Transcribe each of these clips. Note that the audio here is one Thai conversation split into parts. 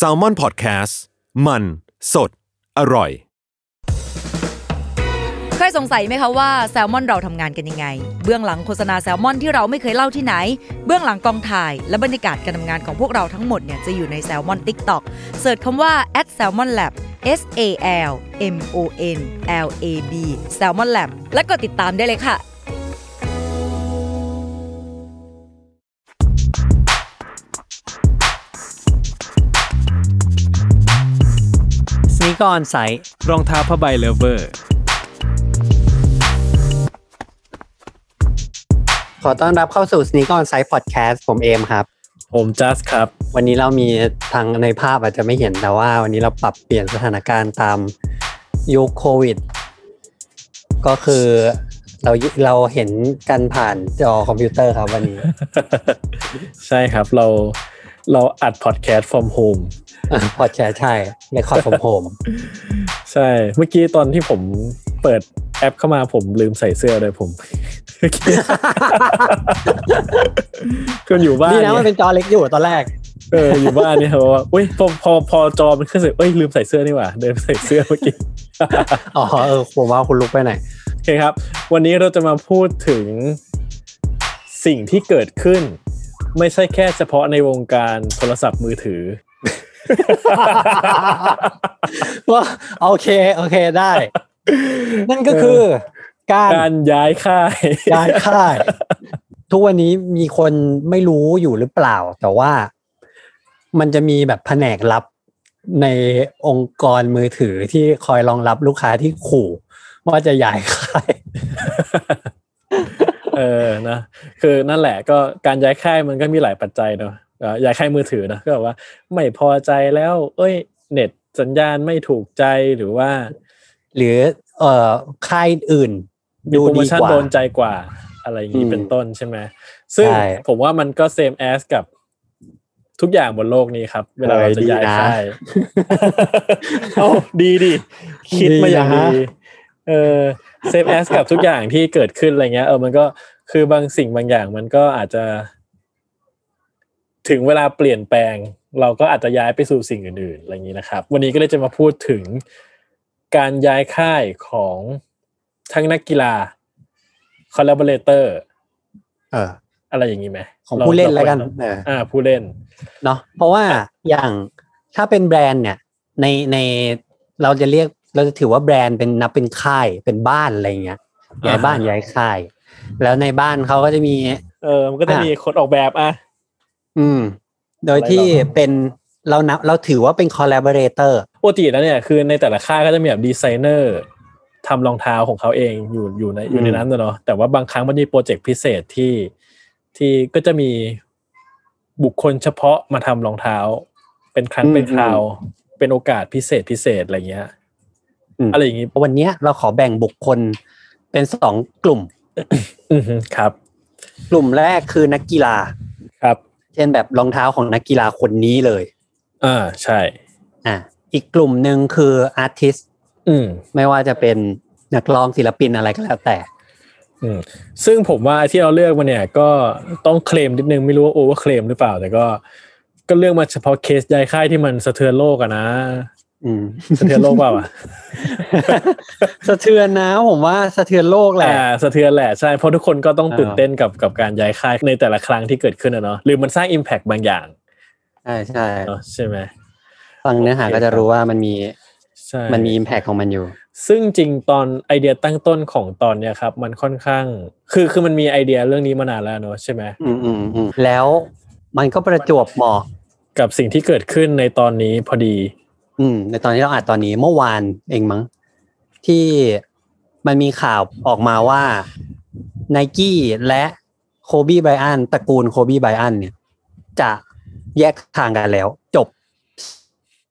s a l ม o n PODCAST มัน สด อร่อย เคยสงสัยไหมคะว่าแซลมอนเราทำงานกันยังไง เบื้องหลังโฆษณาแซลมอนที่เราไม่เคยเล่าที่ไหน เบื้องหลังกองถ่าย และบรรยากาศการทำงานของพวกเราทั้งหมดเนี่ยจะอยู่ในแซลมอน TikTok เสิร์ชคำว่า @salmon lab S A L M O N L A B Salmon Lab และกดติดตามได้เลยค่ะ Sneaker On Sight รองเท้าผ้าใบ lover ขอต้อนรับเข้าสู่ Sneaker On Sight พอดแคสต์ผมเอมครับ ผมจัสครับ วันนี้เรามีทางในภาพอาจจะไม่เห็นแต่ว่า วันนี้เราปรับเปลี่ยนสถานการณ์ตามยุคโควิด ก็คือเราเราเห็นกันผ่านจอคอมพิวเตอร์ครับวันนี้ ใช่ครับเรา เราอัดพอดแคสต์ from home พอดแคสต์ใช่ในคอร์ดผมโฮมใช่ เมื่อกี้ตอนที่ผมเปิดแอปเข้ามาผมลืมใส่เสื้อเลยผมคืออยู่บ้านนี่นะมันเนี่ยเป็นจอเล็กอยู่ตอนแรก เอออยู่บ้านเนี่ยครับว่าอุ้ยพอพอพอจอมันขึ้นเสร็จเอ้ยลืมใส่เสื้อนี่หว่า เดินไปใส่เสื้อเมื่อกี้ อ๋อเออผมว่าคุณลุกไปไหนโอเคครับ วันนี้เราจะมาพูดถึงสิ่งที่เกิดขึ้น ไม่ใช่แค่เฉพาะในวงการโทรศัพท์มือถือว่าโอเค โอเคได้ นั่นก็คือ การการย้ายค่ายย้ายค่าย ทุกวันนี้มีคนไม่รู้อยู่หรือเปล่า แต่ว่ามันจะมีแบบแผนกลับในองค์กรมือถือที่คอยรองรับลูกค้าที่ขู่ ว่าจะย้ายค่าย เออนะคือนั่นแหละก็การย้ายค่ายมันก็มีหลายปัจจัยเนาะเอ่อย้ายค่ายมือถือนะก็แบบว่าไม่พอใจแล้ว เอ้ย เน็ตสัญญาณไม่ถูกใจหรือว่า หรือเอ่อค่ายอื่นมีดูโปรโมดีชั่นกว่าโดนใจกว่า อะไรอย่างนี้อืมเป็นต้นใช่ไหมซึ่งใช่ผมว่ามันก็ same as กับทุกอย่างบนโลกนี้ครับ เวลาเราจะย้ายค่ายโอ้ดีดีคิดมาอย่างดีเออ same as กับทุกอย่างที่เกิดขึ้นอะไรเงี้ยเออมันก็คือบางสิ่งบางอย่างมันก็อาจจะ ถึงเวลาเปลี่ยนแปลง เราก็อาจจะย้ายไปสู่สิ่งอื่นๆอะไรอย่างนี้นะครับ วันนี้ก็เลยจะมาพูดถึงการย้ายค่ายของทั้งนักกีฬา collaborator เอออะไรอย่างนี้ไหมของผู้เล่นแล้วกันราเอออ่า ผู้เล่นเนาะเพราะว่าอย่างถ้าเป็นแบรนด์เนี่ย ในในเราจะเรียก เราจะถือว่าแบรนด์เป็นนับเป็นค่ายเป็นบ้านอะไรเงี้ยย้ายบ้านอ่าฮะย้ายค่าย แล้วในบ้านเขาก็จะมี เออมันก็จะอะมีคนออกแบบอะอืม โดยที่อะไรหรอเป็นเรานับเราถือว่าเป็น collaborator ปกติแล้วเนี่ยคือในแต่ละค่ายก็จะมีแบบดีไซเนอร์ทำรองเท้าของเขาเองอยู่อยู่ในอยู่ในอืมนั้นนะเนาะแต่ว่าบางครั้งมันมีโปรเจกต์พิเศษที่ที่ก็จะมีบุคคลเฉพาะมาทำรองเท้า เป็นครั้งเป็นคราว เป็นโอกาสพิเศษพิเศษอะไรเงี้ยม อะไรอย่างงี้วันเนี้ยเราขอแบ่งบุคคลเป็นสองกลุ่มอือฮึครับ กลุ่มแรกคือนักกีฬาครับ เช่นแบบรองเท้าของนักกีฬาคนนี้เลยอ่าใช่ อะอีกกลุ่มหนึ่งคืออาร์ติสอืมไม่ว่าจะเป็นนักร้องศิลปินอะไรก็แล้วแต่ อืมซึ่งผมว่าที่เราเลือกมาเนี่ย ก็ต้องเคลมนิดนึงไม่รู้ว่าโอเวอร์เคลมหรือเปล่า แต่ก็ ก็เลือกมาเฉพาะเคสย้ายค่ายที่มันสะเทือนโลกอะนะอืม สะเทือนโลกเปล่าอะสะเทือนนะผมว่าสะเทือนโลกแหละอ่าสะเทือนแหละใช่เพราะทุกคนก็ต้องอ่าตื่นเต้นกับกับการย้ายค่ายในแต่ละครั้งที่เกิดขึ้นอะเนาะหรือมันสร้าง Impact บางอย่างใช่ใช่เนาะใช่ไหมฟังเนื้อหาโอเคก็จะรู้ว่ามันมีใช่มันมีอิมแพคของมันอยู่ ซึ่งจริงตอนไอเดียตั้งต้นของตอนเนี้ยครับ มันค่อนข้าง คือคือมันมีไอเดียเรื่องนี้มานานแล้วเนาะใช่ไหมอืมอืมอืมแล้วมันก็ประจวบเหมาะกับสิ่งที่เกิดขึ้นในตอนนี้พอดี อืม ในตอนที่เราอ่านตอนนี้เมื่อวานเองมั้ง ที่มันมีข่าวออกมาว่าไนกี้และโคบีไบอันตระกูลโคบีไบอันเนี่ย จะแยกทางกันแล้ว จบ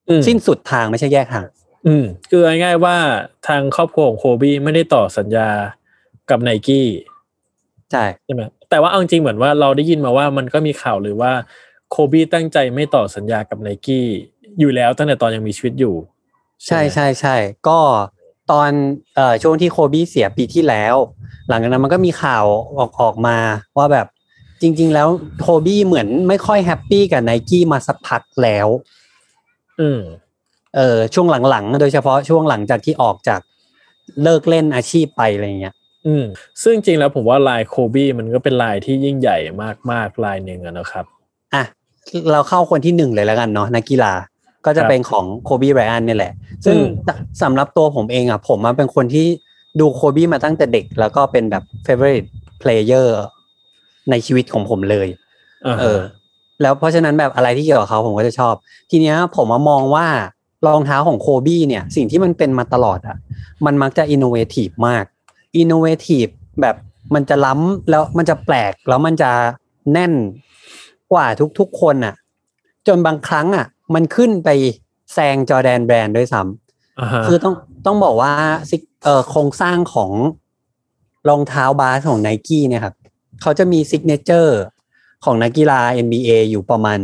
อืมสิ้นสุดทางไม่ใช่แยกทาง อืม คือเอาง่ายๆว่าทางครอบครัวของโคบี้ไม่ได้ต่อสัญญากับไนกี้ใช่ใช่ไหมแต่ว่าเอาจริงๆเหมือนว่าเราได้ยินมาว่ามันก็มีข่าวหรือว่าโคบี้ตั้งใจไม่ต่อสัญญากับไนกี้ อยู่แล้วตั้งแต่ตอนยังมีชีวิตอยู่ ใช่ไหมใช่ใช่ก็ตอนเอ่อช่วงที่โคบี้เสียปีที่แล้ว หลังจากนั้นมันก็มีข่าวออกออกมาว่าแบบจริง ๆ แล้วโคบี้เหมือนไม่ค่อยแฮปปี้กับไนกี้มาสักพักแล้ว อืมเออช่วงหลังๆ โดยเฉพาะช่วงหลังจากที่ออกจากเลิกเล่นอาชีพไปอะไรเงี้ย อืม ซึ่งจริงแล้วผมว่าลายโคบี้มันก็เป็นลายที่ยิ่งใหญ่มากๆลายหนึ่งอะนะครับ อะ เราเข้าคนที่หนึ่งเลยแล้วกันเนาะนักกีฬา ก็จะเป็นของโคบี้ไรอันนี่แหละ ซึ่งอืมสำหรับตัวผมเองอะผมมาเป็นคนที่ดูโคบี้มาตั้งแต่เด็ก แล้วก็เป็นแบบ favorite player ในชีวิตของผมเลยอ่าเออ แล้วเพราะฉะนั้นแบบอะไรที่เกี่ยวกับเขาผมก็จะชอบ ทีเนี้ยผมมามองว่ารองเท้าของโคบี้เนี่ย สิ่งที่มันเป็นมาตลอดอะ มันมักจะ innovative มาก innovative แบบมันจะล้ำแล้วมันจะแปลกแล้วมันจะแน่นกว่าทุกๆคนอะ จนบางครั้งอะ มันขึ้นไปแซง Jordan Brand ด้วยซ้ำอ่าฮะคือต้องต้องบอกว่า sig เอ่อโครงสร้างของรองเท้าบาสของไนกี้เนี่ยครับเขาจะมี signature ของนักกีฬา NBA อยู่ประมาณ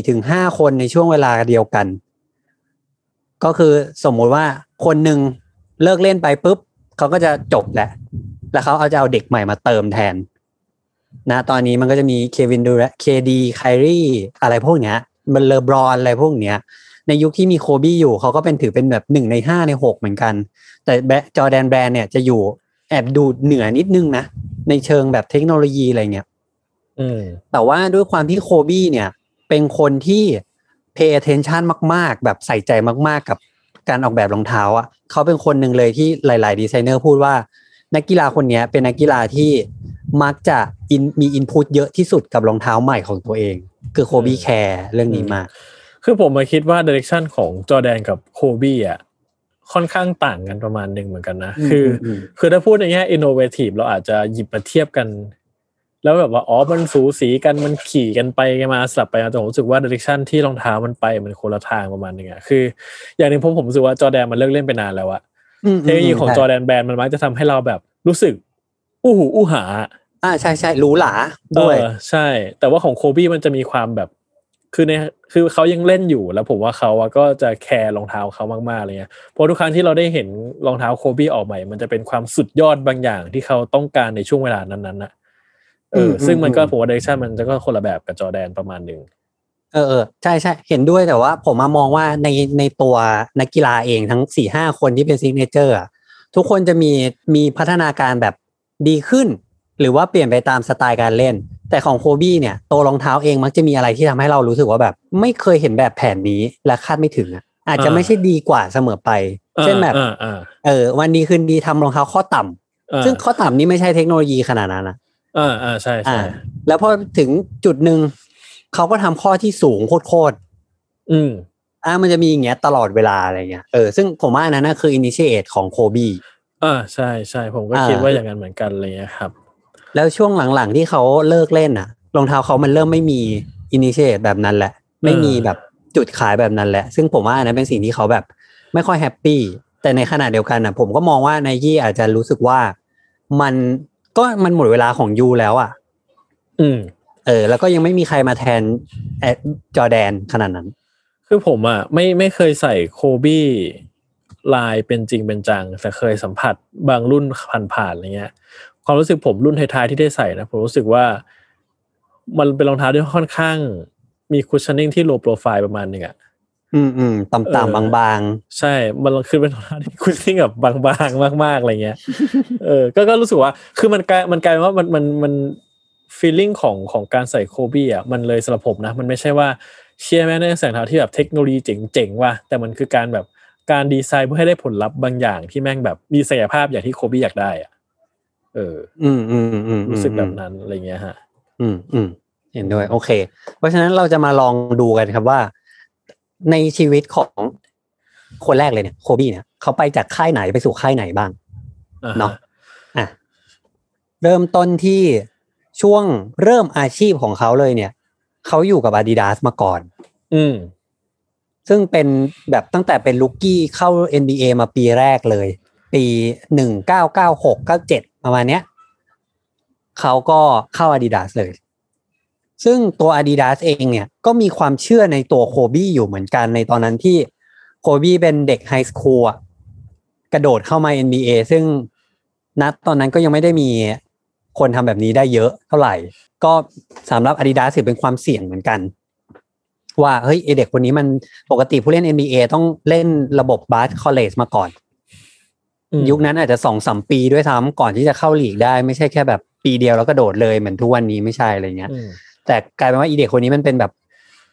4-5คนในช่วงเวลาเดียวกัน ก็คือสมมุติว่าคนหนึ่งเลิกเล่นไปปุ๊บเขาก็จะจบแหละ แล้วเขาเอาจะเอาเด็กใหม่มาเติมแทน นะ ตอนนี้มันก็จะมีเควินดูแรนท์ KD ไครีอะไรพวกเนี้ย มันเลอบรอนอะไรพวกเนี้ย ในยุคที่มีโคบี้อยู่เขาก็เป็นถือเป็นแบบหนึ่งในห้าในหกเหมือนกัน แต่แบบ Jordan Brand เนี่ยจะอยู่แอบดูเหนือนิดนึงนะ ในเชิงแบบเทคโนโลยีอะไรเงี้ยอืมแต่ว่าด้วยความที่โคบี้เนี่ย เป็นคนที่ pay attention มาก ๆ แบบใส่ใจมาก ๆ กับการออกแบบรองเท้าอะเขาเป็นคนหนึ่งเลยที่หลาย ๆ ดีไซเนอร์พูดว่า นักกีฬาคนเนี้ยเป็นนักกีฬาที่ มักจะอินมี input เยอะที่สุดกับรองเท้าใหม่ของตัวเอง คือโคบี้แคร์เรื่องนี้มาก คือผมมาคิดว่า direction ของจอแดนกับโคบี้อะค่อนข้างต่างกันประมาณหนึ่งเหมือนกันนะอืมคืออมคือถ้าพูดในแง่ innovative เราอาจจะหยิบมาเทียบกัน แล้วแบบว่าอ๋อมันสูสีกันมันขี่กันไปกันมาสลับไปมาแต่ผมรู้สึกว่า direction ที่รองเท้ามันไปมันคนละทางประมาณหนึ่งอะคือ อย่างหนึ่งผมผมรู้สึกว่าจอแดนมันเลิกเล่นไปนานแล้วอะมเทคโนโลยีของใช่ Jordan Brand มันมักจะทำให้เราแบบรู้สึกอู้หูอู้หา อ่าใช่ใช่หรูหราด้วยเออใช่ แต่ว่าของโคบี้มันจะมีความแบบ คือในคือเขายังเล่นอยู่แล้วผมว่าเขาอะก็จะแคร์รองเท้าเขามากๆอะไรเงี้ยเพราะทุกครั้งที่เราได้เห็นรองเท้าโคบี้ออกใหม่ มันจะเป็นความสุดยอดบางอย่างที่เขาต้องการในช่วงเวลานั้นๆนะเอออมซึ่งมันก็อืมผมว่า direction มันจะก็คนละแบบกับจอแดนประมาณหนึ่งเออเออใช่ใช่เห็นด้วยแต่ว่าผมมามองว่าในในตัวนักกีฬาเองทั้งสี่ห้าคนที่เป็น signature ทุกคนจะมีมีพัฒนาการแบบดีขึ้น หรือว่าเปลี่ยนไปตามสไตล์การเล่น แต่ของโคบี้เนี่ยตัวรองเท้าเองมักจะมีอะไรที่ทำให้เรารู้สึกว่าแบบ ไม่เคยเห็นแบบแผนนี้และคาดไม่ถึงอะอาจจะไม่ใช่ดีกว่าเสมอไป เช่นแบบอ่าอ่าเออ วันดีคืนดีทำรองเท้าข้อต่ำอ่าซึ่งข้อต่ำนี่ไม่ใช่เทคโนโลยีขนาดนั้นนะอ่าอ่าใช่อ่าใช่แล้วพอถึงจุดหนึ่งเขาก็ทำข้อที่สูงโคตรๆอืมอ่ามันจะมีอย่างเงี้ยตลอดเวลาอะไรเงี้ยเออซึ่งผมว่าอันนั้นนะคืออินิเชตของโคบีอ่าใช่ใช่ผมก็อ่าคิดว่าอย่างนั้นเหมือนกันอะไรเลยครับ แล้วช่วงหลังๆที่เขาเลิกเล่นอะรองเท้าเขามันเริ่มไม่มีอินิเชตแบบนั้นแหละ ไม่มีแบบจุดขายแบบนั้นแหละ ซึ่งผมว่าอันนั้นเป็นสิ่งที่เขาแบบ ไม่ค่อยแฮปปี้แต่ในขณะเดียวกันอะ ผมก็มองว่าไนกี้อาจจะรู้สึกว่ามันก็มันหมดเวลาของ you แล้วอะ อืม เออ แล้วก็ยังไม่มีใครมาแทน Air Jordan ขนาดนั้น คือผมอะไม่ไม่เคยใส่โคบี้ลายเป็นจริงเป็นจัง แต่เคยสัมผัสบางรุ่นผ่านๆอะไรเงี้ย ความรู้สึกผมรุ่นท้ายๆที่ได้ใส่นะผมรู้สึกว่ามันเป็นรองเท้าที่ค่อนข้างมี cushioning ที่ low profile ประมาณหนึ่งอะอืมอืมต่ำเออๆบางใช่ มันคือเป็นรองเท้าที่ cushioning แบบบางๆมาก ๆอะไรเงี้ย เออ ก็ก็รู้สึกว่า คือมันกลายมันกลายเป็นว่ามันมันมัน feeling ของของการใส่โคบี้อะมันเลยสำหรับผมนะ มันไม่ใช่ว่าเชียร์แม่ในใส่รองเท้าที่แบบเทคโนโลยีเจ๋งๆว่ะแต่มันคือการแบบการดีไซน์เพื่อให้ได้ผลลัพธ์บางอย่างที่แม่งแบบมีศักยภาพอย่างที่โคบี้อยากได้อะ เออๆอืมอืมอืมอืมรู้สึกแบบนั้นอะไรเงี้ยฮะ อืมอืมเห็นด้วย โอเค เพราะฉะนั้นเราจะมาลองดูกันครับว่า ในชีวิตของคนแรกเลยเนี่ยโคบี้เนี่ยเขาไปจากค่ายไหนไปสู่ค่ายไหนบ้างอ่าฮะเนาะอะเริ่มต้นที่ช่วงเริ่มอาชีพของเขาเลยเนี่ยเขาอยู่กับ Adidas มาก่อน อืม ซึ่งเป็นแบบตั้งแต่เป็นลูกกี้เข้า NBA มาปีแรกเลย ปีหนึ่งเก้าเก้าหกเก้าเจ็ด ประมาณเนี้ยเขาก็เข้า Adidas เลย ซึ่งตัว Adidas เองเนี่ยก็มีความเชื่อในตัวโคบี้อยู่เหมือนกันในตอนนั้นที่โคบี้เป็นเด็ก high school กระโดดเข้ามา NBA ซึ่งนัดตอนนั้นก็ยังไม่ได้มีคนทำแบบนี้ได้เยอะเท่าไหร่ ก็สำหรับ Adidas ถือเป็นความเสี่ยงเหมือนกัน ว่าเฮ้ยเด็กคนนี้มันปกติผู้เล่น NBA ต้องเล่นระบบบาส college มาก่อน ยุคนั้นอาจจะสองสามปีด้วยซ้ำก่อนที่จะเข้าลีกได้ไม่ใช่แค่แบบปีเดียวแล้วก็โดดเลยเหมือนทุกวันนี้ไม่ใช่อะไรเงี้ยอืมแต่กลายเป็นว่าอีเด็กคนนี้มันเป็นแบบ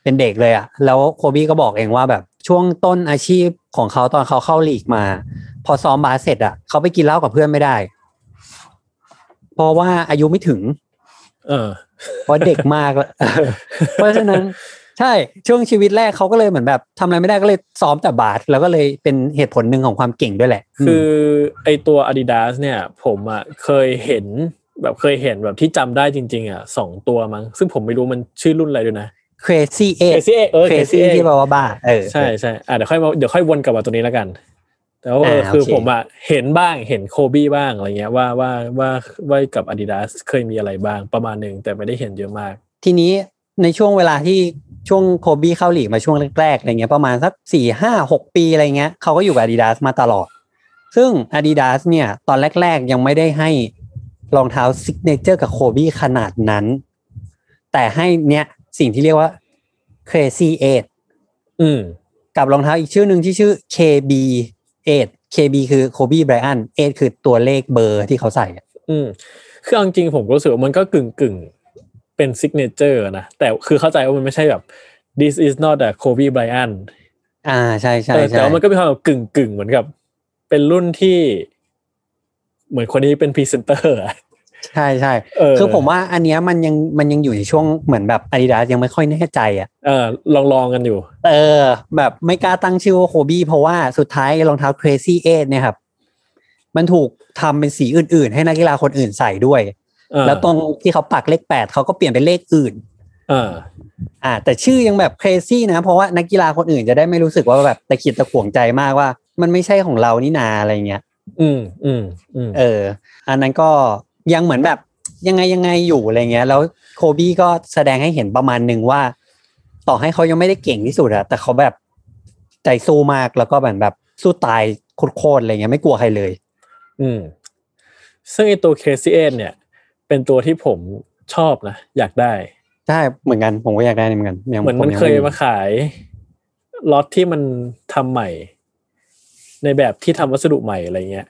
เป็นเด็กเลยอะแล้วโคบี้ก็บอกเองว่าแบบช่วงต้นอาชีพของเขาตอนเขาเข้าลีกมา พอซ้อมบาสเสร็จอะเขาไปกินเหล้ากับเพื่อนไม่ได้ เพราะว่าอายุไม่ถึง เออเพราะเด็กมากแล้วเพราะฉะนั้น ใช่ช่วงชีวิตแรกเขาก็เลยเหมือนแบบทำอะไรไม่ได้ก็เลยซ้อมแต่บาสแล้วก็เลยเป็นเหตุผลหนึ่งของความเก่งด้วยแหละ คือไอตัว Adidas เนี่ย ผมอะเคยเห็นแบบเคยเห็นแบบที่จำได้จริง ๆ อะสองตัวมั้งซึ่งผมไม่รู้มันชื่อรุ่นอะไรด้วยนะครซี่เอ Crazy Eight เออคร Crazy ซี่ Eight ที่แปลว่าบ้าเออใช่ใช่อะเดี๋ยวค่อยมาเดี๋ยวค่อยวนกลับมาตัวนี้แล้วกันแต่ว่าเอออ่าคือโอเคผมอะเห็นบ้างเห็นโคบี้บ้างอะไรเงี้ยว่าว่าว่าว่ากับ Adidas เคยมีอะไรบ้างประมาณหนึ่งแต่ไม่ได้เห็นเยอะมาก ทีนี้ในช่วงเวลาที่ ช่วงโคบี้เข้าหลีกมาช่วงแรกๆอะไรเงี้ยประมาณสักสี่ห้าหกปีอะไรเงี้ยเขาก็อยู่กับ Adidas มาตลอด ซึ่ง Adidas เนี่ยตอนแรก ๆ ยังไม่ได้ให้รองเท้าซิกเนเจอร์กับโคบี้ขนาดนั้น แต่ให้เนี่ยสิ่งที่เรียกว่า Crazy 8อืมกับรองเท้าอีกชื่อหนึ่งที่ชื่อ KB 8 KB คือโคบี้ไบรอันต์8คือตัวเลขเบอร์ที่เขาใส่อะอืมคือเอาจริงๆผมก็รู้สึกว่ามันก็กึ่งกึ่งๆ เป็นซิกเนเจอร์นะ แต่คือเข้าใจว่ามันไม่ใช่แบบ this is not a Kobe Bryant อ่าใช่ใช่เออใช่แต่ว่ามันก็มีความแบบกึ่งกึ่งๆเหมือนกับ เป็นรุ่นที่ เหมือนคนนี้เป็นพรีเซนเตอร์อะใช่ใช่เออคือผมว่าอันเนี้ยมันยังมันยังอยู่ในช่วงเหมือนแบบ Adidas ยังไม่ค่อยแน่ใจอะเออลองลองๆกันอยู่ เออ แบบไม่กล้าตั้งชื่อว่าโคบี้เพราะว่าสุดท้ายรองเท้า Crazy 8เนี่ยครับ มันถูกทำเป็นสีอื่น ๆ ให้นักกีฬาคนอื่นใส่ด้วยเออ แล้วตรงที่เขาปักเลขแปดเขาก็เปลี่ยนเป็นเลขอื่นเอออ่า แต่ชื่อยังแบบ crazy นะ เพราะว่านักกีฬาคนอื่นจะได้ไม่รู้สึกว่าแบบตะขิดตะขวงใจมากว่า มันไม่ใช่ของเรานี่นาอะไรเงี้ย อืมอืมอืมเออ อันนั้นก็ยังเหมือนแบบยังไงยังไงอยู่อะไรเงี้ย แล้วโคบี้ก็แสดงให้เห็นประมาณหนึ่งว่า ต่อให้เขายังไม่ได้เก่งที่สุดอะแต่เขาแบบใจสู้มากแล้วก็แบบแบบสู้ตายโคตรๆอะไรเงี้ยไม่กลัวใครเลย อืม ซึ่งไอตัว Crazy 8เนี่ย เป็นตัวที่ผมชอบนะอยากได้ใช่เหมือนกันผมก็อยากได้เหมือนกันยังเหมือนผมันงเคยไมาขายล็อตที่มันทำใหม่ ในแบบที่ทำวัสดุใหม่อะไรเงี้ย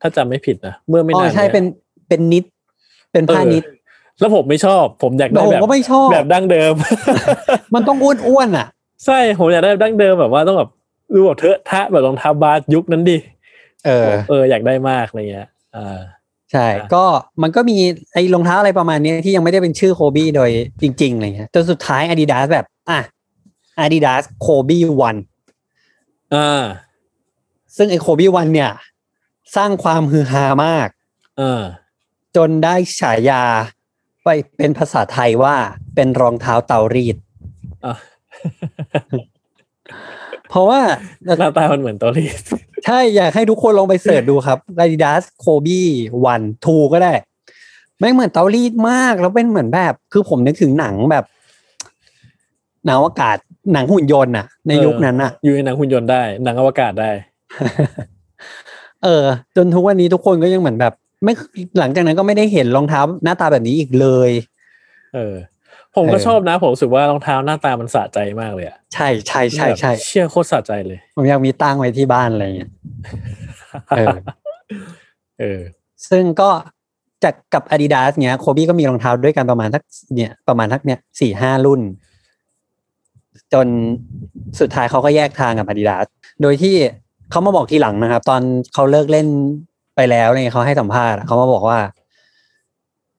ถ้าจำไม่ผิดนะเมื่อไม่อ๋นาอนใช่ยเป็นเป็นนิด เป็นผ้านิดเออแล้วผมไม่ชอบ ผมอยากได้ผมแบบก็ไม่ชอบแบบดั้งเดิม มันต้องอ้วนๆอะ ใช่ผมอยากได้แบบดั้งเดิมแบบว่าต้องแบบดูแบบเทอะทะแบบรองเท้าบาสยุคนั้นดิเออ เอออยากได้มากอะไรเงี้ยอ่า ใช่อะก็มันก็มีไอ้รองเท้าอะไรประมาณนี้ที่ยังไม่ได้เป็นชื่อโคบี้โดยจริงๆอะไรเงี้ยจนสุดท้าย Adidas แบบ อะ Adidas Kobe One อ่าซึ่งไอ้ Kobe One เนี่ย สร้างความฮือฮามากอ่าจนได้ฉายาไปเป็นภาษาไทยว่าเป็นรองเท้าเตารีดอะ เพราะว่าหน้าตามันเหมือนตัวรีดใช่อยากให้ทุกคนลองไปเสิร์ชดูครับ Adidas Kobe One Two ก็ได้ไม่งเหมือนเตารีดมากแล้วเป็นเหมือนแบบ คือผมนึกถึงหนังแบบหนังอวกาศหนังหุ่นยนต์น่ะ ในยุคนั้นน่ะ อยู่ในหนังหุ่นยนต์ได้หนังอวกาศได้ เออ จนทุกวันนี้ทุกคนก็ยังเหมือนแบบ ไม่หลังจากนั้นก็ไม่ได้เห็นรองเท้าหน้าตาแบบนี้อีกเลย เออ ผมก็เออชอบนะ ผมรู้สึกว่ารองเท้าหน้าตามันสะใจมากเลยอะใช่ใช่ใช่ใช่แบบเชี่ยโคตรสะใจเลย ผมอยากมีตั้งไว้ที่บ้านอะไรเงี้ยเออเออ ซึ่งก็จากกับ Adidas เนี้ยโคบี้ก็มีรองเท้าด้วยกันประมาณสักเนี่ยประมาณสักเนี่ยสี่ห้ารุ่น จนสุดท้ายเขาก็แยกทางกับ Adidas โดยที่เขามาบอกทีหลังนะครับ ตอนเขาเลิกเล่นไปแล้วเนี่ยเขาให้สัมภาษณ์อะเขามาบอกว่า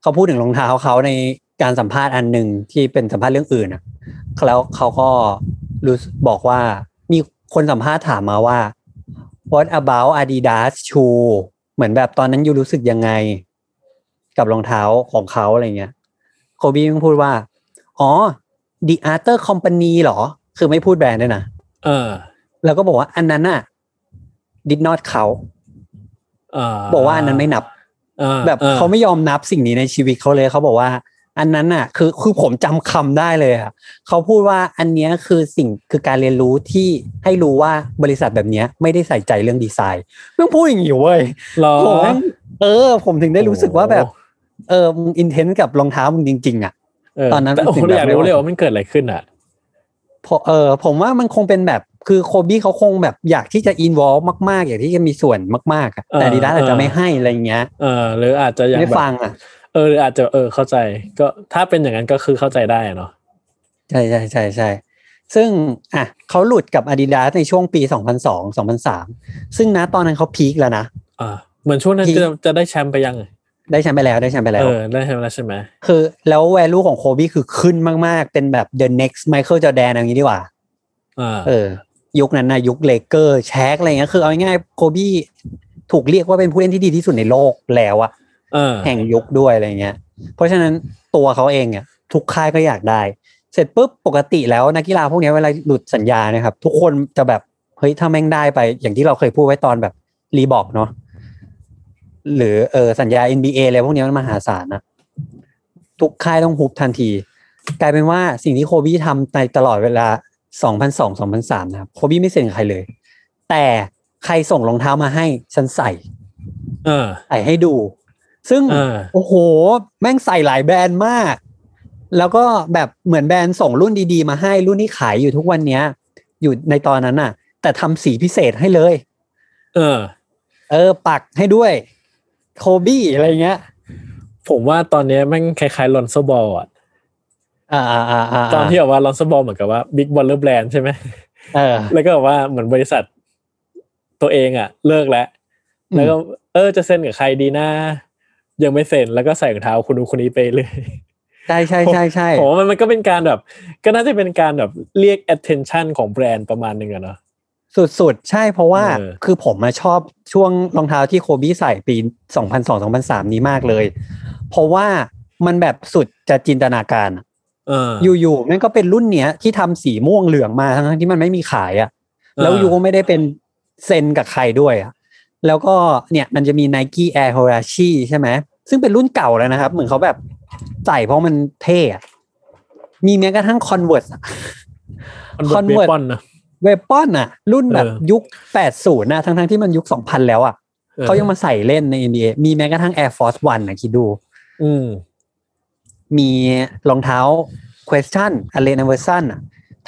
เขาพูดถึงรองเท้าเขาใน การสัมภาษณ์อันหนึ่งที่เป็นสัมภาษณ์เรื่องอื่นอะแล้วเขาก็รู้สึกบอกว่ามีคนสัมภาษณ์ถามมาว่า what about Adidas shoe เหมือนแบบตอนนั้นยูรู้สึกยังไง กับรองเท้าของเขาอะไรเงี้ยโคบี้มันพูดว่า อ๋อ The Arter Company เหรอ คือไม่พูดแบรนด์ด้วยนะเออ แล้วก็บอกว่าอันนั้นน่ะ did not เขาอ่าบอกว่าอันนั้นไม่นับอ่าแบบอ่เขาไม่ยอมนับสิ่งนี้ในชีวิตเขาเลยเขาบอกว่า อันนั้นน่ะคือคือผมจำคำได้เลยอะเขาพูดว่าอันเนี้ยคือสิ่งคือการเรียนรู้ที่ให้รู้ว่าบริษัทแบบเนี้ยไม่ได้ใส่ใจเรื่องดีไซน์เพิ่งพูดอย่างนี้เว้ยเหรอผมแม่งเออ ผมถึงได้รู้สึกว่าแบบ เออมึงอินเทนกับรองเท้ามึงจริง ๆ อะเออตอนนั้นแต่มันโอ้ถึโหงแบบอยากรู้ไม่ไหวเลยว่ามันเกิดอะไรขึ้นอะเพราะเออผมว่ามันคงเป็นแบบคือโคบี้เขาคงแบบอยากที่จะอินวอลมาก ๆ อยากที่จะมีส่วนมากๆอะแต่เออดีด้าอาจเอจะอไม่ให้อะไรเงี้ยเออหรืออาจจะยังไม่แบบฟังอะ เออหรืออาจจะเออเข้าใจ ก็ถ้าเป็นอย่างนั้นก็คือเข้าใจได้อะเนาะใช่ใช่ใช่ใช่ซึ่งอะเขาหลุดกับ Adidas ในช่วงปี 2002 2003 ซึ่งนะตอนนั้นเขาพีคแล้วนะอ่าเหมือนช่วงนั้นที่จะจะได้แชมป์ไปยัง ได้แชมป์ไปแล้วได้แชมป์ไปแล้วเออได้แชมป์แล้วใช่ไหมคือแล้วแวลูของโคบี้คือขึ้นมากๆ เป็นแบบ the next Michael Jordan อย่างนี้ดีกว่าอ่าเออ ยุคนั้นนะยุคเลเกอร์แชกอะไรเงี้ยคือเอาง่ายๆโคบี้ถูกเรียกว่าเป็นผู้เล่นที่ดีที่สุดในโลกแล้วอะเออ แห่งยุคด้วยอะไรเงี้ย เพราะฉะนั้นตัวเขาเองเนี่ยทุกค่ายก็อยากได้ เสร็จปุ๊บปกติแล้วนักกีฬาพวกเนี้ยเวลาหลุดสัญญานะครับ ทุกคนจะแบบเฮ้ยถ้าแม่งได้ไป อย่างที่เราเคยพูดไว้ตอนแบบรีบอกเนาะหรือเออสัญญา NBA อะไรพวกเนี้ยมันมหาศาลนะทุกค่ายต้องฮุบทันที กลายเป็นว่าสิ่งที่โคบี้ทำในตลอดเวลา 2002 2003 นะครับ โคบี้ไม่เซ็นกับใครเลย แต่ใครส่งรองเท้ามาให้ฉันใส่ เออใส่ให้ดู ซึ่งเออโอ้โห แม่งใส่หลายแบรนด์มาก แล้วก็แบบเหมือนแบรนด์ส่งรุ่นดีๆ มาให้รุ่นที่ขายอยู่ทุกวันเนี้ย อยู่ในตอนนั้นน่ะ แต่ทำสีพิเศษให้เลย เออ เออ ปักให้ด้วย โคบี้อะไรเงี้ย ผมว่าตอนเนี้ยแม่งคล้ายๆ Lonzo Ball อะอ่าอ่าอ่าอ่าตอนที่แบบว่า Lonzo Ball เหมือนกับว่า Big Baller Brand ใช่ไหมเออ แล้วก็แบบว่าเหมือนบริษัทตัวเองอะ เลิกแล้วอืมแล้วก็เออจะเซ็นกับใครดีนะ ยังไม่เซ็นแล้วก็ใส่รองเท้าคนนู้นคนนี้ไปเลยใช่ใช่ใช่ใช่ผมว่ามันมันก็เป็นการแบบ ก็น่าจะเป็นการแบบเรียก attention ของแบรนด์ประมาณหนึ่งอะเนาะสุดๆ ใช่เพราะว่าเออคือผมมาชอบช่วงรองเท้าที่โคบี้ใส่ปี 2002-2003 นี้มากเลย เพราะว่ามันแบบสุดจะจินตนาการอะเอออยู่ๆแม่งก็เป็นรุ่นเนี้ยที่ทำสีม่วงเหลืองมาทั้งๆที่มันไม่มีขายอะ่ะ แล้วอ่ายูก็ไม่ได้เป็นเซ็นกับใครด้วยอะ่ะแล้วก็เนี่ยมันจะมี Nike Air h o r a c h i ใช่ไหม ซึ่งเป็นรุ่นเก่าแล้วนะครับ เหมือนเขาแบบใส่เพราะมันเท่อะมีแม้กระทั่ง Converse อะมันบทเบ Convert ปอนนะเวปอนอะรุ่นแบบเออยุค80นะทั้งๆที่มันยุค2000แล้วอะออเขายังมาใส่เล่นใน NBA มีแม้กระทั่ง Air Force One นะคิดดู อืมมีรองเท้า question อเลนเวอร์สันอะ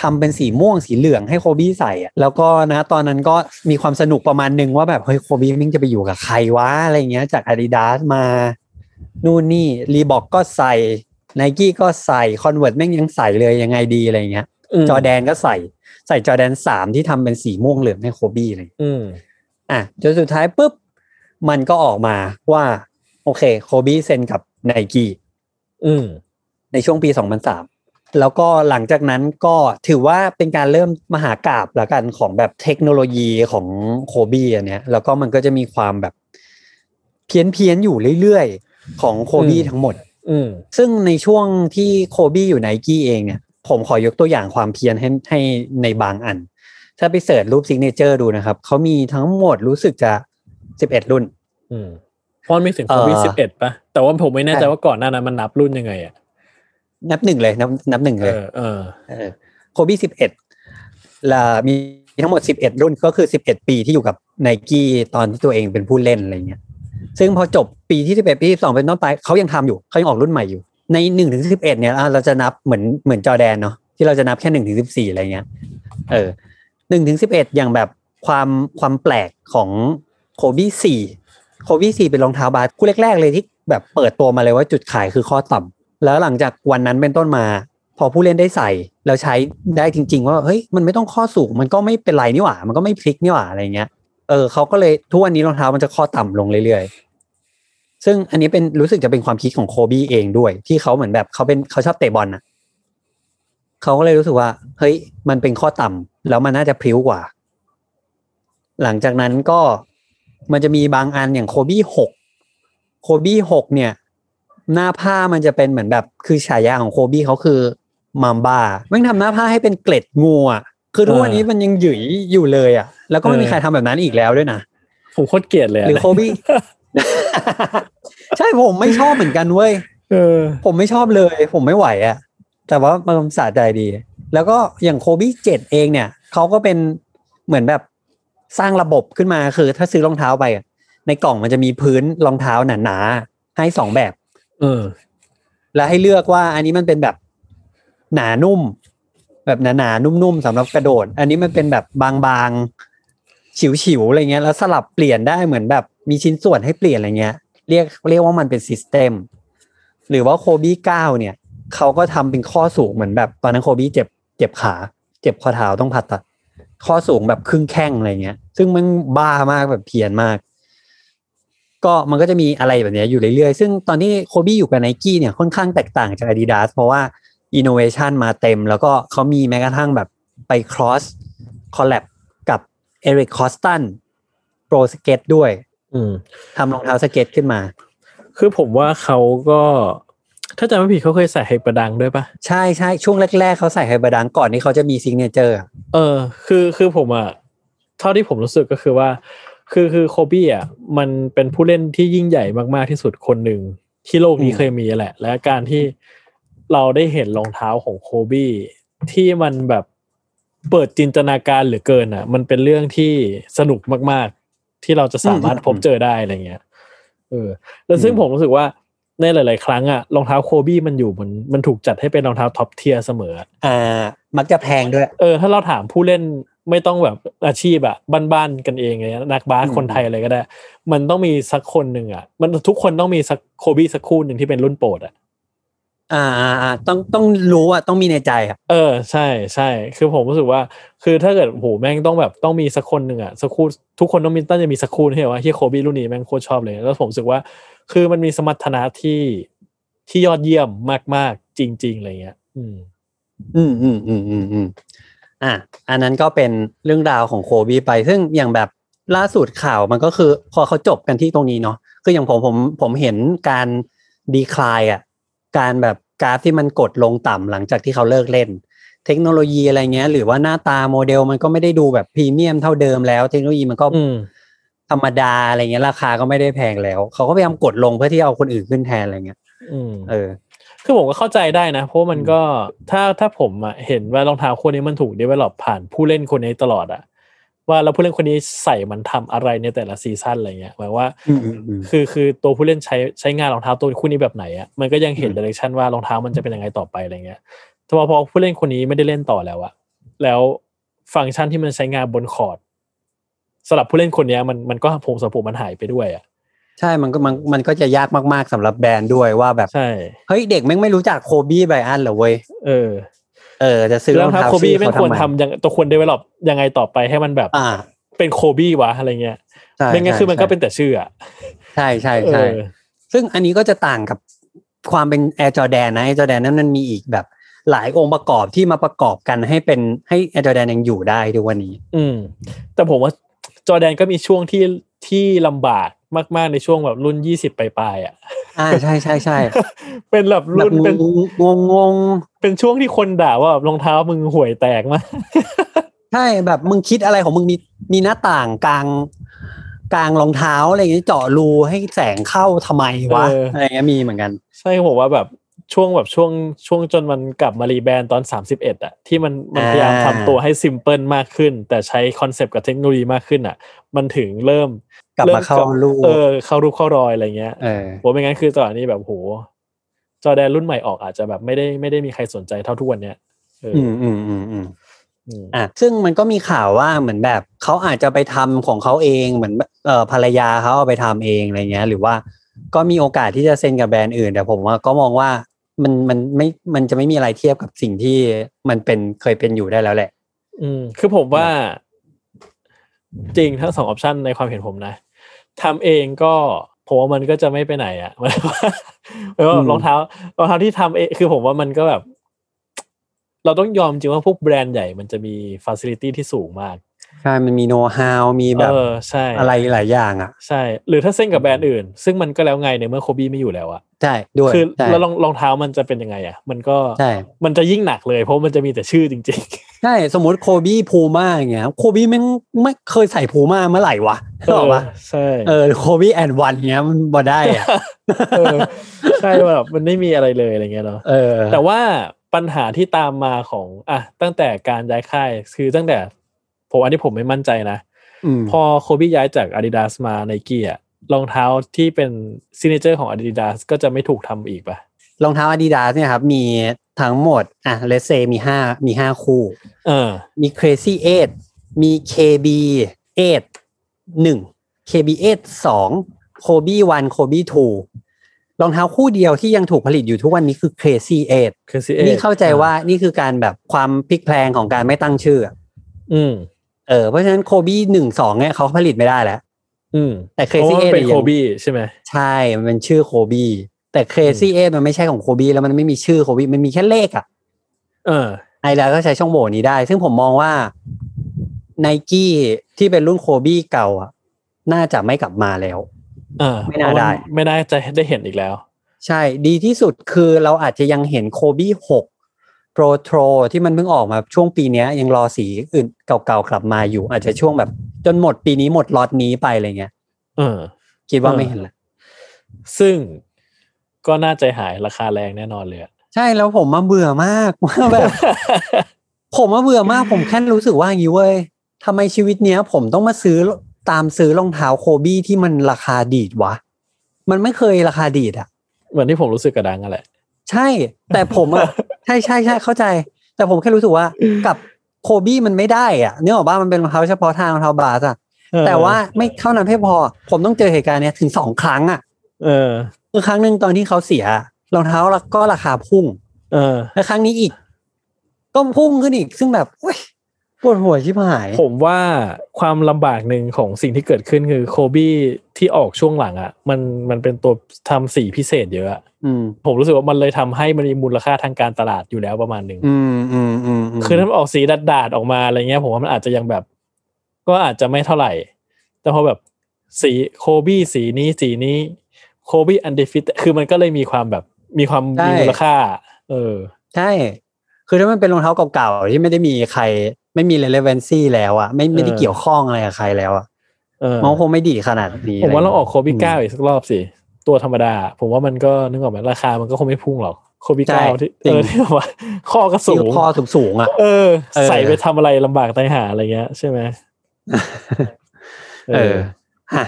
ทำเป็นสีม่วงสีเหลืองให้โคบี้ใส่อะแล้วก็นะตอนนั้นก็มีความสนุกประมาณนึงว่าแบบ เฮ้ยโคบี้แม่งจะไปอยู่กับใครวะ อะไรเงี้ยจาก Adidas มา นู่นนี่ Reebok ก็ใส่ไนกี้ก็ใส่ Converse แม่งยังใส่เลยยังไงดีอะไรเงี้ยจอแดนก็ใส่ใส่จอแดนสามที่ทำเป็นสีม่วงเหลืองให้โคบี้เลยอืมอะจนสุดท้ายปุ๊บ มันก็ออกมาว่า โอเค โคบี้เซ็นกับไนกี้อืมในช่วงปี2003แล้วก็หลังจากนั้นก็ถือว่าเป็นการเริ่มมหากาพย์ละกันของแบบเทคโนโลยีของโคบี้อันเนี้ย แล้วก็มันก็จะมีความแบบ เพี้ยนเพี้ยนๆอยู่เรื่อยๆ ของโคบี้อืมทั้งหมดอืมซึ่งในช่วงที่โคบี้อยู่ไนกี้เองเนี่ย ผมขอยกตัวอย่างความเพี้ยนให้ให้ในบางอัน ถ้าไปเสิร์ชรูปซิกเนเจอร์ดูนะครับ เขามีทั้งหมดรู้สึกจะ11รุ่นอืมเพราะมันมีถึงโคบี้เอ่อสิบเอ็ดป่ะ แต่ว่าผมไม่แน่ใจใช่ว่าก่อนหน้านั้นมันนับรุ่นยังไงอะนับหนึ่งเลย นับนับหนึ่งเอเลยอเออเออโคบี้สิบเอ็ดละมีทั้งหมดสิบเอ็ดรุ่นก็คือสิบเอ็ดปีที่อยู่กับไนกี้ตอนที่ตัวเองเป็นผู้เล่นอะไรเงี้ย ซึ่งพอจบปีที่สิบเอ็ดปีที่สองเป็นต้นไปเขายังทำอยู่เขายังออกรุ่นใหม่อยู่ ในหนึ่งถึงสิบเอ็ดเนี่ยเราจะนับเหมือนเหมือนจอแดนเนาะที่เราจะนับแค่หนึ่งถึงสิบสี่อะไรเงี้ยเออหนึ่งถึงสิบเอ็ดอย่างแบบความความแปลกของโคบี้สี่โคบี้สี่เป็นรองเท้าบาสคู่แรก ๆ เลยที่แบบเปิดตัวมาเลยว่าจุดขายคือข้อต่ำแล้วหลังจากวันนั้นเป็นต้นมา พอผู้เล่นได้ใส่แล้วใช้ได้จริง ๆ ว่าเฮ้ยมันไม่ต้องข้อสูงมันก็ไม่เป็นไรนี่หว่า มันก็ไม่พลิกนี่หว่าอะไรเงี้ย เออเขาก็เลยทุกวันนี้รองเท้ามันจะข้อต่ำลงเรื่อยๆ ซึ่งอันนี้เป็นรู้สึกจะเป็นความคิดของโคบี้เองด้วย ที่เขาเหมือนแบบเขาเป็นเขาชอบเตะบอลน่ะเขาก็เลยรู้สึกว่า เฮ้ย มันเป็นข้อต่ำแล้วมันน่าจะพริ้วกว่า หลังจากนั้นก็มันจะมีบางอันอย่างโคบี้หกโคบี้หกเนี่ย หน้าผ้ามันจะเป็นเหมือนแบบคือฉายาของโคบี้เขาคือมัมบ้าแม่งทำหน้าผ้าให้เป็นเกล็ดงูอะ คือทุกวันนี้มันยังหยุยอยู่เลยอะ แล้วก็ไม่มีเออใครทำแบบนั้นอีกแล้วด้วยนะผมโคตรเกลียดเลยะหรือโคบี้ใช่ผมไม่ชอบเหมือนกันเว้ยเออผมไม่ชอบเลย ผมไม่ไหวอะแต่ว่ามันสะใจดี แล้วก็อย่างโคบี้เจ็ดเองเนี่ยเขาก็เป็นเหมือนแบบสร้างระบบขึ้นมาคือ ถ้าซื้อรองเท้าไปอะในกล่องมันจะมีพื้นรองเท้าหนาๆให้สองแบบ เออ แล้วให้เลือกว่าอันนี้มันเป็นแบบหนานุ่ม แบบหนาๆนุ่มๆสำหรับกระโดด อันนี้มันเป็นแบบบางๆฉิวๆอะไรเงี้ยแล้วสลับเปลี่ยนได้เหมือนแบบมีชิ้นส่วนให้เปลี่ยนอะไรเงี้ยเรียกเรียกว่ามันเป็น system หรือว่าโคบี้เก้าเนี่ยเขาก็ทำเป็นข้อสูงเหมือนแบบตอนนั้นโคบี้เจ็บเจ็บขา เจ็บข้อเท้าต้องผ่าตัด ข้อสูงแบบครึ่งแข้งอะไรเงี้ย ซึ่งมันบ้ามากแบบเพี้ยนมาก ก็มันก็จะมีอะไรแบบนี้อยู่เรื่อยๆ ซึ่งตอนที่โคบี้อยู่กับไนกี้เนี่ยค่อนข้างแตกต่างจาก Adidas เพราะว่า อินโนเวชันมาเต็ม แล้วก็เขามีแม้กระทั่งแบบไป cross collab กับ Eric Koston โปรสเก็ตด้วย อืมทำรองเท้าสเก็ตขึ้นมา คือผมว่าเขาก็ ถ้าจำไม่ผิดเขาเคยใส่ Hyperdunk ด้วยปะใช่ใช่ช่วงแรก ๆเขาใส่ Hyperdunk ก่อนที่เขาจะมีซิกเนเจอร์เออ คือคือผมอะเท่าที่ผมรู้สึกก็คือว่า คือคือโคบี้อะมันเป็นผู้เล่นที่ยิ่งใหญ่มากๆที่สุดคนหนึ่งที่โลกนี้อืมเคยมีแหละ และการที่ เราได้เห็นรองเท้าของโคบี้ที่มันแบบเปิดจินตนาการเหลือเกินอะ มันเป็นเรื่องที่สนุกมาก ๆ ที่เราจะสามารถพบเจอได้อะไรเงี้ยเออ แล้วซึ่งผมรู้สึกว่าในหลาย ๆ ครั้งอะรองเท้าโคบี้มันอยู่มันมันถูกจัดให้เป็นรองเท้า top tier เสมอ อ่า มักจะแพงด้วย เออ ถ้าเราถามผู้เล่นไม่ต้องแบบอาชีพอะบ้านๆกันเองเลยนักบาสอืมคนไทยอะไรก็ได้ มันต้องมีสักคนหนึ่งอะมันทุกคนต้องมีสักโคบี้สักคู่หนึ่งที่เป็นรุ่นโปรดอะ อ่าอ่าอ่าต้องต้องรู้อะต้องมีในใจอะเออใช่ใช่คือผมรู้สึกว่า คือถ้าเกิดโหแม่งต้องแบบต้องมีสักคนหนึ่งอะสักคู่ทุกคนต้องมีต้องจะมีสักคู่ที่แบบว่าที่โคบี้รุ่นนี้แม่งโคตรชอบเลยแล้วผมรู้สึกว่า คือมันมีสมรรถนะที่ที่ยอดเยี่ยมมากๆ จริง ๆอะไรเงี้ย อืม อืมอืมอืมอืมอืมอะอันนั้นก็เป็นเรื่องราวของโคบีไป ซึ่งอย่างแบบล่าสุดข่าวมันก็คือ พอเขาจบกันที่ตรงนี้เนาะคืออย่างผมผมผมเห็นการดีคลายอะ การแบบกราฟที่มันกดลงต่ำหลังจากที่เขาเลิกเล่น เทคโนโลยีอะไรเงี้ย หรือว่าหน้าตาโมเดลมันก็ไม่ได้ดูแบบพรีเมียมเท่าเดิมแล้ว เทคโนโลยีมันก็อืมธรรมดาอะไรเงี้ยราคาก็ไม่ได้แพงแล้ว เขาก็พยายามกดลงเพื่อที่เอาคนอื่นขึ้นแทนอะไรเงี้ยอืมเออ คือผมก็เข้าใจได้นะ เพราะว่ามันก็ถ้าถ้าผมอะเห็นว่ารองเท้าคู่นี้มันถูก develop ผ่านผู้เล่นคนนี้ตลอดอะ ว่าแล้วผู้เล่นคนนี้ใส่มันทำอะไรในแต่ละซีซั่นอะไรเงี้ยหมายว่าอืมอืมอืมคือคือตัวผู้เล่นใช้ใช้งานรองเท้าตัวคู่นี้แบบไหนอะมันก็ยังเห็นอืมเดเรคชันว่ารองเท้ามันจะเป็นยังไงต่อไปอะไรเงี้ยแต่พอพอผู้เล่นคนนี้ไม่ได้เล่นต่อแล้วอะแล้วฟังก์ชันที่มันใช้งานบนคอร์ดสำหรับผู้เล่นคนเนี้ยมันมันก็ผมสมผมมันหายไปด้วยอะใช่ มันก็มันมันก็จะยากมากๆสำหรับแบรนด์ด้วยว่าแบบใช่เฮ้ยเด็กแม่งไม่รู้จักโคบี้ไบรอันเหรอเว้ยเออ เออจะซื้อแล้รวองถ้าเท้าโคบี้ชื่อไม่เขาควรทำไมทำยังตัวควรเดเวลลอปยังไงต่อไปให้มันแบบอ่าเป็นโคบี้วะอะไรเงี้ยใช่ไม่งั้นใช่คือมันก็ใช่เป็นแต่ชื่ออะใช่ใช่เอใช่อซึ่งอันนี้ก็จะต่างกับความเป็นแอร์จอแดนนะแอร์จอแดนนั้นมันมีอีกแบบหลายองค์ประกอบที่มาประกอบกันให้เป็นให้แอร์จอแดนยังอยู่ได้ทุกวันนี้ อืม แต่ผมว่าจอร์แดนก็มีช่วงที่ที่ลำบาก มาก ๆ ในช่วงแบบรุ่นยี่สิบปลายๆอะอ่าใช่ใช่ใช่เป็นแบบแบบรุ่นเป็นงงงงเป็นช่วงที่คนด่าว่าแบบรองเท้ามึงห่วยแตกมากใช่แบบมึงคิดอะไรของมึงมีมีหน้าต่างกลางกลางรองเท้าอะไรอย่างนี้เจาะรูให้แสงเข้าทำไมวะเออออะไรเงี้ยมีเหมือนกัน ใช่ผมว่าแบบ ช่วงแบบช่วงช่วงจนมันกลับมา rebrand ตอนสามสิบเอ็ดอะที่มันมันอ่าพยายามทำตัวให้ simple มากขึ้น แต่ใช้คอนเซปต์กับเทคโนโลยีมากขึ้นอะมันถึงเริ่มกลับมาเข้าริ่รูปเออเข้ารูปเข้ารอยอะไรเงี้ยเออผมไม่งั้นคือตอนนี้แบบโหจอแดนรุ่นใหม่ออกอาจจะแบบไม่ได้ไม่ได้มีใครสนใจเท่าทุกวันเนี้ยเอออือมอืมอืมอืมอืมอะซึ่งมันก็มีข่าวว่าเหมือนแบบเขาอาจจะไปทำของเขาเองเหมือนเอ่อภรรยาเขาเอาไปทำเองอะไรเงี้ย หรือว่าก็มีโอกาสที่จะเซ็นกับแบรนด์อื่น แต่ผมว่าก็มองว่า มันมันไม่มันจะไม่มีอะไรเทียบกับสิ่งที่มันเป็นเคยเป็นอยู่ได้แล้วแหละ อืม คือผมว่า จริงทั้งสองออปชันในความเห็นผมนะทำเองก็ผมว่ามันก็จะไม่ไปไหนอะหมายว่าหมายว่าอืมรองเท้ารองเท้าที่ทำเองคือผมว่ามันก็แบบ เราต้องยอมจริงว่าพวกแบรนด์ใหญ่มันจะมีฟ a ซิลิตี้ที่สูงมาก ใช่มันมีโน้ตฮาวมีแบบเออใช่อะไรหลายอย่างอะใช่ หรือถ้าเซ็นกับแบรนด์อื่น ซึ่งมันก็แล้วไงในเมื่อโคบี้ไม่อยู่แล้วอะใช่ด้วยคือใช่แล้วรองรองเท้ามันจะเป็นยังไงอะมันก็ใช่มันจะยิ่งหนักเลยเพราะมันจะมีแต่ชื่อจริงใช่ สมมติโคบี้พูม่าอย่างเงี้ยโคบี้แม่งไม่เคยใส่พูม่าเมื่อไหร่วะๆนึกออกปะใช่เออโคบี้ AND1 เงี้ยมันไม่ได้อะเออใช่แบบมันไม่มีอะไรเลยอะไรเงี้ยเนาะเออแต่ว่าปัญหาที่ตามมาของอะตั้งแต่การย้ายค่ายคือตั้งแต่ ผมอันนี้ผมไม่มั่นใจนะอืมพอโคบี้ย้ายจาก Adidas มาไนกี้อะรองเท้าที่เป็น signature ของ Adidas ก็จะไม่ถูกทำอีกปะรองเท้า Adidas เนี่ยครับมีทั้งหมด อะเลเซมีห้ามีห้าคู่ เออ มี Crazy 8มี KB 8 1 KB 8 2 Kobe 1 Kobe 2รองเท้าคู่เดียวที่ยังถูกผลิตอยู่ทุกวันนี้คือ Crazy 8คือซีนี่เข้าใจว่านี่คือการแบบความพลิกแพลงของการไม่ตั้งชื่ออะอืม เออเพราะฉะนั้น Kobe 1 2เนี่ยเขาผลิตไม่ได้แล้ว อืม แต่เพราะ Crazy ว่ามัน8เป็นเนี่ยโคยังบี้ใช่ไหมใช่ มันเป็นชื่อ Kobe แต่ Crazy 8มันไม่ใช่ของ Kobe แล้วมันไม่มีชื่อ Kobe มันมีแค่เลขอะเออไอดาก็ใช้ช่องโหว่นี้ได้ ซึ่งผมมองว่าไนกี้ที่เป็นรุ่นโคบี้เก่าอะ น่าจะไม่กลับมาแล้ว เออ ไม่น่าได้ ไม่ได้จะได้เห็นอีกแล้ว ใช่ ดีที่สุดคือเราอาจจะยังเห็นโคบี้หก Protro ที่มันเพิ่งออกมาช่วงปีเนี้ยยังรอสีอื่นเก่าๆกลับมาอยู่ อาจจะช่วงแบบ จนหมดปีนี้หมดล็อตนี้ไปอะไรเงี้ยเออ คิดว่าเออไม่เห็นละซึ่งก็น่าใจหายราคาแรงแน่นอนเลยอะใช่แล้วผมมาเบื่อมากว่าแบบ ผมมาเบื่อมาก ผมแค่รู้สึกว่าอย่างนี้เว้ยทำไมชีวิตเนี้ย ผมต้องมาซื้อตามซื้อรองเท้าโคบี้ที่มันราคาดีดวะ มันไม่เคยราคาดีดอะเหมือนที่ผมรู้สึกกับดังอะแหละ ใช่ แต่ผมอะใช่ใช่ใช่เข้าใจ แต่ผมแค่รู้สึกว่ากับโคบี้มันไม่ได้อะเนื่องจากว่ามันเป็นรองเท้าเฉพาะทางรองเท้าบาสอะแต่ว่าไม่เท่านั้นไม่พอ ผมต้องเจอเหตุการณ์เนี้ยถึงสองครั้งอะ เออคือครั้งหนึ่งตอนที่เขาเสียรองเท้าก็ราคาพุ่ง เออและครั้งนี้อีก ก็พุ่งขึ้นอีกซึ่งแบบเว้ยปวดหัวชิบหาย ผมว่าความลำบากหนึ่งของสิ่งที่เกิดขึ้นคือโคบี้ที่ออกช่วงหลังอะ่ะ มันมันเป็นตัวทำสีพิเศษเยอะอะอืม ผมรู้สึกว่ามันเลยทำให้มันมีมูลค่าทางการตลาดอยู่แล้วประมาณหนึ่งอืมอืมอืมมคือถ้ามันออกสีดาดๆออกมาอะไรเงี้ย ผมว่ามันอาจจะยังแบบ ก็อาจจะไม่เท่าไหร่ แต่พอแบบสีโคบี้สีนี้สีนี้โคบี้อันเดฟิตคือมันก็เลยมีความแบบมีความมีมูลค่า เออ ใช่ คือถ้ามันเป็นรองเท้าเก่าๆ ที่ไม่ได้มีใคร ไม่มี relevancy แล้วอะไม่ไม่ได้เออเกี่ยวข้องอะไรกับใครแล้วอะเออมันคงไม่ดีขนาดนี้ผมว่าเราออกะไรโคบี้เก้าอีกสักรอบสิ ตัวธรรมดา ผมว่ามันก็นึกออกไหมราคามันก็คงไม่พุ่งหรอกโคบี้ใช่เก้าที่จริเองอที่แบบว่าข้อก็สูที่งคอสูงๆอะเออเออ ใส่ไปทำอะไรลำบากตายหาอะไรเงี้ย ใช่ไหมเออฮะ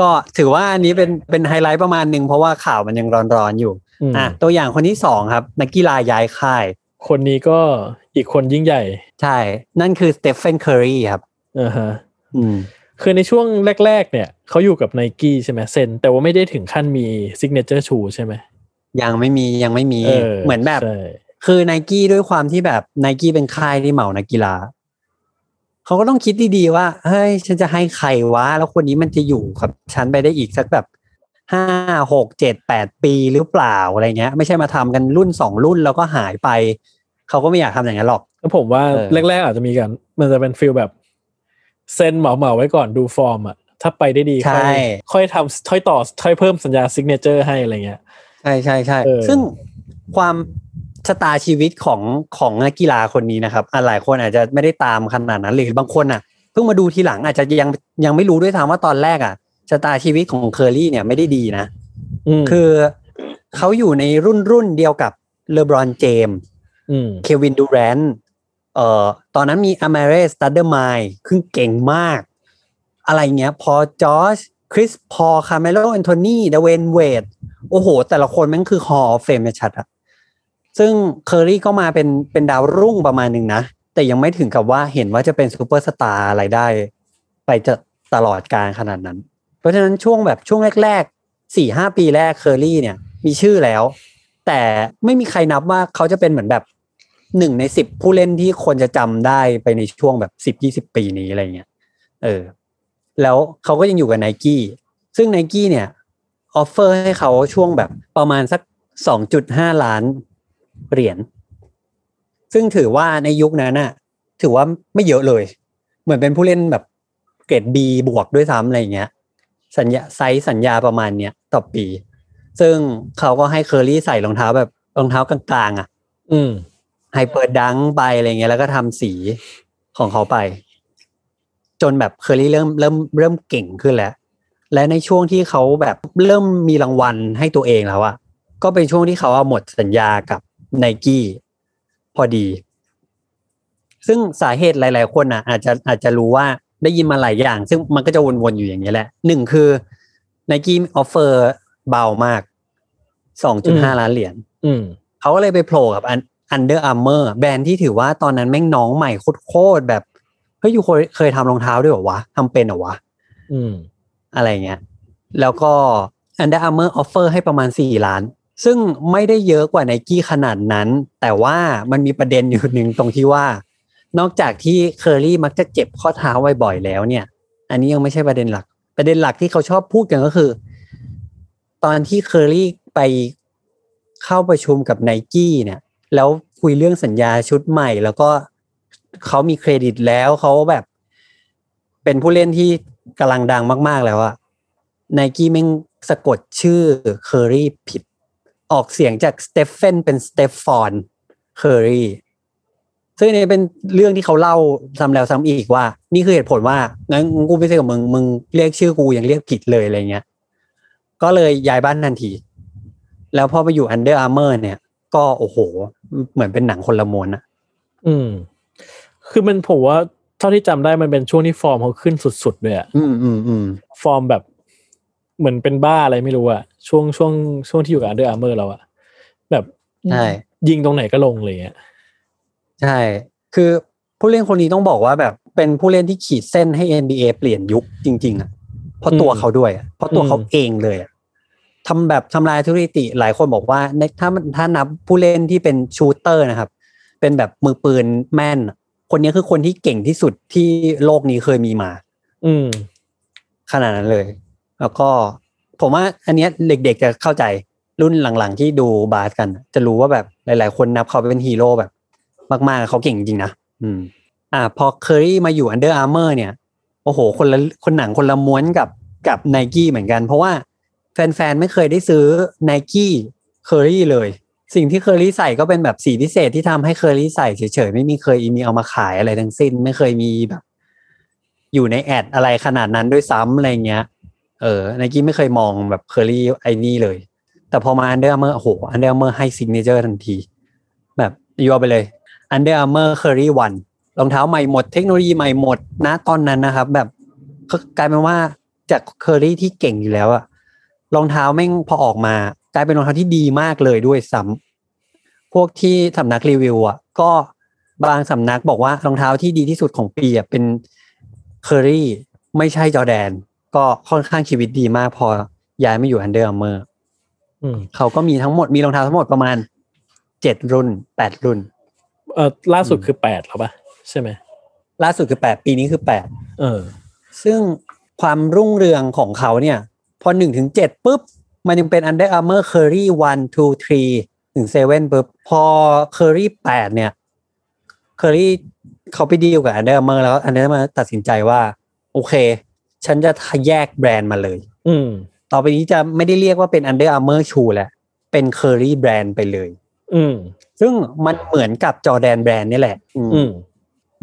ก็ถือว่าอันนี้เป็นเป็นไฮไลท์ประมาณหนึ่งเพราะว่าข่าวมันยังร้อนๆอยู่มอะตัวอย่างคนที่สองครับ นักกีฬาย้ายค่าย คนนี้ก็อีกคนยิ่งใหญ่ ใช่ นั่นคือสเตฟเฟนเคอรีครับอ่าฮะอืม คือในช่วงแรก ๆ เนี่ยเขาอยู่กับไนกี้ใช่ไหม sign แต่ว่าไม่ได้ถึงขั้นมี signature shoe ใช่ไหมยังไม่มียังไม่มีเออเหมือนแบบ ใช่ คือไนกี้ด้วยความที่แบบไนกี้เป็นค่ายที่เหมานักกีฬาเขาก็ต้องคิดดีๆว่าเฮ้ยฉันจะให้ใครวะ แล้วคนนี้มันจะอยู่กับฉันไปได้อีกสักแบบห้าหกเจ็ดแปดปีหรือเปล่าอะไรเงี้ย ไม่ใช่มาทำกันรุ่นสองรุ่นแล้วก็หายไป เขาก็ไม่อยากทำอย่างนั้นหรอก แล้วผมว่าเออ แรกๆอาจจะมีกัน มันจะเป็น feel แบบ sign เหมาเหมาๆไว้ก่อนดูฟอร์มอะถ้าไปได้ดีค่อยค่อยทำค่อยต่อค่อยเพิ่มสัญญา signature ให้อะไรเงี้ยใช่ใช่ใช่เออซึ่งความชะตาชีวิตของของนักกีฬาคนนี้นะครับอะหลายคนอาจจะไม่ได้ตามขนาดนั้นหรือบางคนอะเพิ่งมาดูทีหลังอาจจะยังยังไม่รู้ด้วยซ้ำว่าตอนแรกอะชะตาชีวิตของเคอรี่เนี่ยไม่ได้ดีนะอืมคือเขาอยู่ในรุ่นรุ่นเดียวกับเลบรอนเจมอืมเควินดูแรน เอ่อตอนนั้นมีอ m มเรสตัดเดอร์ไมคือเก่งมาก อะไรเงี้ย พอจอร์จคริสพอคาร์เมโลแอนโทนีเดเวนเวดโอ้โห แต่ละคนมันคือฮอเฟมชัดอะซึ่งเคอรี่ก็มาเป็นเป็นดาวรุ่งประมาณหนึ่งนะ แต่ยังไม่ถึงกับว่าเห็นว่าจะเป็นซูเปอร์สตาร์อะไรได้ ไปจะตลอดกาลขนาดนั้น เพราะฉะนั้นช่วงแบบช่วงแรกๆสี่ห้าปีแรกเคอรี่เนี่ย มีชื่อแล้ว แต่ไม่มีใครนับว่าเขาจะเป็นเหมือนแบบ หนึ่งในสิบผู้เล่นที่คนจะจำได้ไปในช่วงแบบสิบยี่สิบปีนี้อะไรเงี้ยเออ แล้วเขาก็ยังอยู่กับไนกี้ซึ่งไนกี้เนี่ย offer ให้เขาช่วงแบบประมาณสักสองจุดห้าล้านเหรียญซึ่งถือว่าในยุคนั้นน่ะ ถือว่าไม่เยอะเลย เหมือนเป็นผู้เล่นแบบเกรด B บวกด้วยซ้ำอะไรเงี้ย สัญญาไซส์สัญญาประมาณเนี้ยต่อปี ซึ่งเขาก็ให้เคอรี่ใส่รองเท้าแบบรองเท้ากลางๆอะ อืม Hyperdunk ไปอะไรเงี้ยแล้วก็ทำสีของเขาไป จนแบบเคอรี่เริ่มเริ่มเริ่มเก่งขึ้นแล้ว และในช่วงที่เขาแบบเริ่มมีรางวัลให้ตัวเองแล้วอะก็เป็นช่วงที่เขาเอาหมดสัญญากับไนกี้พอดี ซึ่งสาเหตุหลาย ๆ คนอะ อาจจะอาจจะรู้ว่าได้ยินมาหลายอย่าง ซึ่งมันก็จะวน ๆ อยู่อย่างเนี้ยแหละหนึ่งคือไนกี้ offer เบามาก2.5ล้านเหรียญอืมเขาก็เลยไปโผล่กับ Under Armour แบรนด์ที่ถือว่าตอนนั้นแม่งน้องใหม่โคตรๆแบบเฮ้ยอยู่เคยเคยทำรองเท้าด้วยเหรอวะทำเป็นเหรอวะอืม อะไรเงี้ย แล้วก็ Under Armour offer ให้ประมาณ4ล้าน ซึ่งไม่ได้เยอะกว่า n นกี้ขนาดนั้น แต่ว่ามันมีประเด็นอยู่หนึ่งตรงที่ว่า นอกจากที่เคอรี่มักจะเจ็บข้อเท้าบ่อยๆแล้วเนี่ย อันนี้ยังไม่ใช่ประเด็นหลัก ประเด็นหลักที่เขาชอบพูดกันก็คือ ตอนที่เคอรี่ไปเข้าประชุมกับไนกี้เนี่ย แล้วคุยเรื่องสัญญาชุดใหม่ แล้วก็เขามีเครดิตแล้วเขาแบบ เป็นผู้เล่นที่กำลังดังมาก ๆ แล้วอะไนกี้แม่งสะกดชื่อเคอรี่ผิด ออกเสียงจากสเตฟเฟนเป็นสเตฟฟอนเคอรี่ซึ่งนี่เป็นเรื่องที่เขาเล่าซ้ำแล้วซ้ำอีกว่า นี่คือเหตุผลว่างั้นกูไม่ใส่กับมึงมึงเรียกชื่อกูยังเรียกผิดเลยอะไรเงี้ย ก็เลยย้ายบ้านทันที แล้วพอไปอยู่ Under Armour เนี่ย ก็โอ้โห เหมือนเป็นหนังคนละม้วนอะอืม คือมันผมว่าเท่าที่จำได้มันเป็นช่วงที่ฟอร์มเขาขึ้นสุดๆเลยอะอืมอืมอืมฟอร์มแบบเหมือนเป็นบ้าอะไรไม่รู้อะช่วงช่วงช่วงที่อยู่กับ Under Armour เราอะแบบใช่ยิงตรงไหนก็ลงเลยอะใช่ คือผู้เล่นคนนี้ต้องบอกว่าแบบเป็นผู้เล่นที่ขีดเส้นให้ NBA เปลี่ยนยุคจริง ๆอะเพราะตัวเขาด้วยอะเพราะตัวเขาเองเลยอะ ทำแบบทำลายสถิติ หลายคนบอกว่าในถ้ามันถ้านับผู้เล่นที่เป็น shooter นะครับ เป็นแบบมือปืนแม่นอะคนนี้คือคนที่เก่งที่สุดที่โลกนี้เคยมีมา อืม ขนาดนั้นเลย แล้วก็ผมว่า อันเนี้ยเด็กๆจะเข้าใจรุ่นหลังๆ ที่ดูบาสกัน จะรู้ว่าแบบหลาย ๆ คนนับเขาเป็นฮีโร่แบบ มากๆเขาเก่งจริงนะอืม อ่า พอเคอรี่มาอยู่ Under Armour เนี่ยโอ้โห คนละคนหนังคนละม้วนกับกับไนกี้เหมือนกัน เพราะว่า แฟนๆ ไม่เคยได้ซื้อไนกี้เคอรี่เลย สิ่งที่เคอรี่ใส่ก็เป็นแบบสีพิเศษที่ทำให้เคอรี่ใส่เฉยๆ ไม่มีเคยมีเอามาขายอะไรทั้งสิ้น ไม่เคยมีแบบ อยู่ใน ad อะไรขนาดนั้นด้วยซ้ำอะไรเงี้ย เออไนกี้ไม่เคยมองแบบเคอรี่ไอ้นี่เลย แต่พอมา Under Armour โอ้โห Under Armour ให้ signature ทันที แบบยัวไปเลย Under Armour Curry One รองเท้าใหม่หมดเทคโนโลยีใหม่หมดนะตอนนั้นนะครับ แบบกลายเป็นว่าจากเคอรี่ที่เก่งอยู่แล้วอะ รองเท้าแม่งพอออกมากลายเป็นรองเท้าที่ดีมากเลยด้วยซ้ำพวกที่สำนักรีวิวอะก็บางสำนักบอกว่ารองเท้าที่ดีที่สุดของปีอะเป็นเคอรี่ไม่ใช่จอแดน ก็ค่อนข้างชีวิตดีมากพอย้ายมาอยู่ Under Armour อืมเขาก็มีทั้งหมดมีรองเท้าทั้งหมดประมาณเจ็ดรุ่นแปดรุ่น เออล่าสุดคือแปดแล้วปะใช่ไหมล่าสุดคือแปดปีนี้คือแปดเออ ซึ่งความรุ่งเรืองของเขาเนี่ย พอหนึ่งถึงเจ็ดปุ๊บ มันยังเป็น Under Armour Curry one two three ถึงเซเว่นปุ๊บ พอ Curry แปดเนี่ย Curry เขาไปดีลกับ Under Armour แล้ว Under Armour ตัดสินใจว่า โอเค ฉันจะแยกแบรนด์มาเลย อืมต่อไปนี้จะไม่ได้เรียกว่าเป็น Under Armour shoe แล้วเป็น Curry แบรนด์ไปเลย อืมซึ่งมันเหมือนกับจอแดนแบรนด์นี่แหละ อืมอืม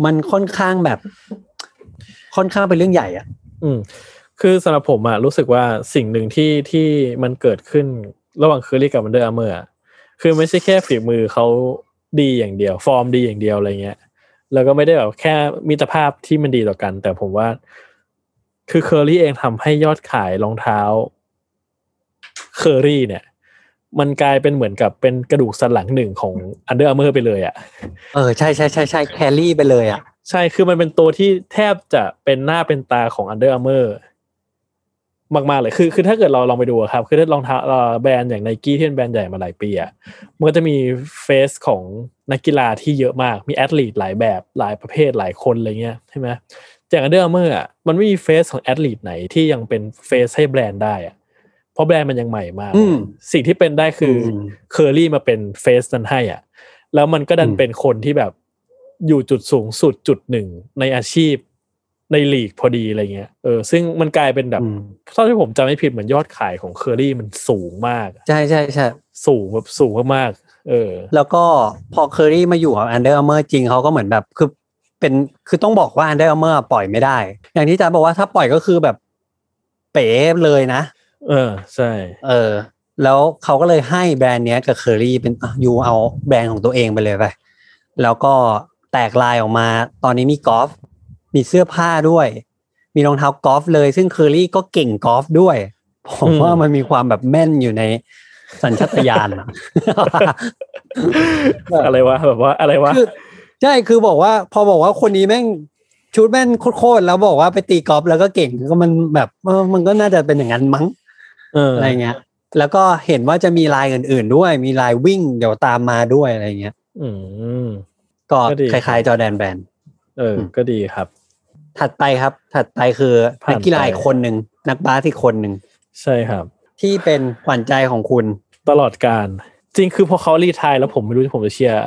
มันค่อนข้างแบบ ค่อนข้างเป็นเรื่องใหญ่อะอืม คือสำหรับผมอะรู้สึกว่าสิ่งหนึ่งที่ที่มันเกิดขึ้นระหว่างเคอรี่กับ Under Armour อะคือไม่ใช่แค่ฝีมือเขาดีอย่างเดียว ฟอร์มดีอย่างเดียวอะไรเงี้ย แล้วก็ไม่ได้แบบแค่มิตรภาพที่มันดีต่อกัน แต่ผมว่า คือเคอรี่เองทำให้ยอดขายรองเท้าเคอรี่เนี่ย มันกลายเป็นเหมือนกับเป็นกระดูกสันหลังหนึ่งของ Under Armour ไปเลยอะเออใช่ใช่ใช่ใช่ carry ไปเลยอะใช่คือมันเป็นตัวที่แทบจะเป็นหน้าเป็นตาของ Under Armour มากๆเลยคือคือถ้าเกิดเราลองไปดูอะครับ คือถ้ารองเท้าเอ่อแบรนด์อย่างไนกี้ที่เป็นแบรนด์ใหญ่มาหลายปีอะมันก็จะมี face ของนักกีฬาที่เยอะมากมี athlete หลายแบบหลายประเภทหลายคนอะไรเงี้ยใช่ไหมจาก Under Armour อะมันไม่มี face ของ athlete ไหนที่ยังเป็น face ให้แบรนด์ได้อะเพราะแบรนด์มันยังใหม่มากอืมสิ่งที่เป็นได้คืออมเคอรี่มาเป็น face นั้นให้อะแล้วมันก็ดันอืมเป็นคนที่แบบอยู่จุดสูงสุดจุดหนึ่งในอาชีพ ในลีกพอดีอะไรเงี้ยเออซึ่งมันกลายเป็นแบบอืมเท่าที่ผมจำไม่ผิดเหมือนยอดขายของเคอรี่มันสูงมาก ใช่ใช่ใช่สูงแบบสูงมากๆเออ แล้วก็พอเคอรี่มาอยู่กับ Under Armour จริงเขาก็เหมือนแบบคือเป็นคือต้องบอกว่า Under Armour ปล่อยไม่ได้ อย่างที่จ๊าบอกว่าถ้าปล่อยก็คือแบบเป๋เลยนะ เออใช่ เออ แล้วเขาก็เลยให้แบรนด์เนี้ยกับเคอรี่เป็นอะยูเอาแบรนด์ของตัวเองไปเลยไปแล้วก็แตกลายออกมาตอนนี้มีกอล์ฟ มีเสื้อผ้าด้วย มีรองเท้ากอล์ฟเลย ซึ่งเคอรี่ก็เก่งกอล์ฟด้วย ผมว่ามันมีความแบบแม่นอยู่ในสัญชาตญาณอะอะไรวะแบบว่าอะไรวะคือใช่คือบอกว่า พอบอกว่าคนนี้แม่งชุดแม่นโคตรๆแล้วบอกว่าไปตีกอล์ฟแล้วก็เก่งก็มันแบบเออมันก็น่าจะเป็นอย่างนั้นมั้งเอออะไรเงี้ย แล้วก็เห็นว่าจะมีลายอื่น ๆ ด้วย มีลายวิ่งเดี๋ยวตามมาด้วยอะไรเงี้ย อืมก็ก็ดีคล้ายๆจอแดนแบนเออ ก็ดีครับ ถัดไปครับ ถัดไปคือผ่านนักกีฬาไปอีกคนหนึ่งนักบาสอีกคนหนึ่งใช่ครับ ที่เป็นขวัญใจของคุณตลอดการ จริงคือพอเขารีไทายแล้วผมไม่รู้ผมจะเชียร์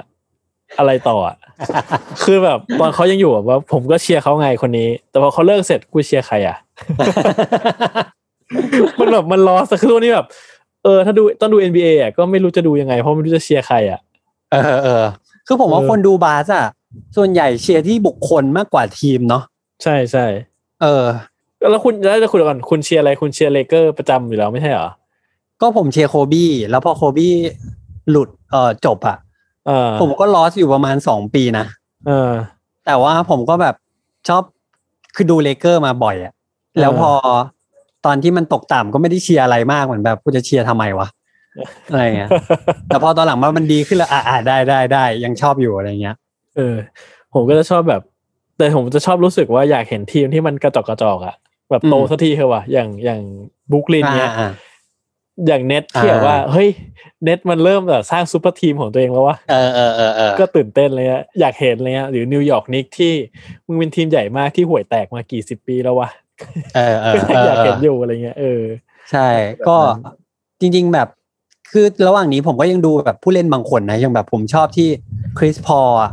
อะไรต่ออะคือแบบตอนเขายังอยู่แบบว่า ผมก็เชียร์เขาไงคนนี้ แต่พอเขาเลิกเสร็จกูเชียร์ใครอะมันแบบมันรอสักครู่นี่แบบ เออ ถ้าดูต้องดู NBA อะก็ไม่รู้จะดูยังไง เพราะไม่รู้จะเชียร์ใครอะเออเออคือผมว่าเออคนดูบาสอะส่วนใหญ่เชียร์ที่บุคคลมากกว่าทีมเนาะ ใช่ใช่เออ แล้วคุณแล้วจะคุณก่อนคุณเชียร์อะไรคุณเชียร์เลเกอร์ประจำอยู่แล้วไม่ใช่เหรอ ก็ผมเชียร์โคบี้แล้วพอโคบี้หลุดเอ่อจบอะเออผมก็ lost อยู่ประมาณสองปีนะเออ แต่ว่าผมก็แบบชอบคือดูเลเกอร์มาบ่อยอะแล้วพอตอนที่มันตกต่ำก็ไม่ได้เชียร์อะไรมากเหมือนแบบกูจะเชียร์ทำไมวะอะไรเงี้ย แต่พอตอนหลังมามันดีขึ้นแล้วอ่าอ่าได้ได้ได้ยังชอบอยู่อะไรเงี้ย เออ ผมก็จะชอบแบบ แต่ผมจะชอบรู้สึกว่าอยากเห็นทีมที่มันกระจอกกระจอกอะแบบโตอืมสักทีเถอะว่ะอย่างอย่างบรูคลินเนี้ยอ่าอย่างเน็ตที่แบบว่าอ่า เฮ้ยเน็ตมันเริ่มแบบสร้าง super team ของตัวเองแล้ววะเออเออเออเออก็ตื่นเต้นเลยอะอยากเห็นเลยอะหรือนิวยอร์กนิกที่มึงเป็นทีมใหญ่มากที่ห่วยแตกมากี่สิบปีแล้ววะเออเออก็เอออยากเอเห็อนอยู่อะไรเงี้ยเออ ใช่แบบก็นั้นจริง ๆ แบบคือระหว่างนี้ผมก็ยังดูแบบผู้เล่นบางคนนะยังแบบผมชอบที่คริสพอลอะ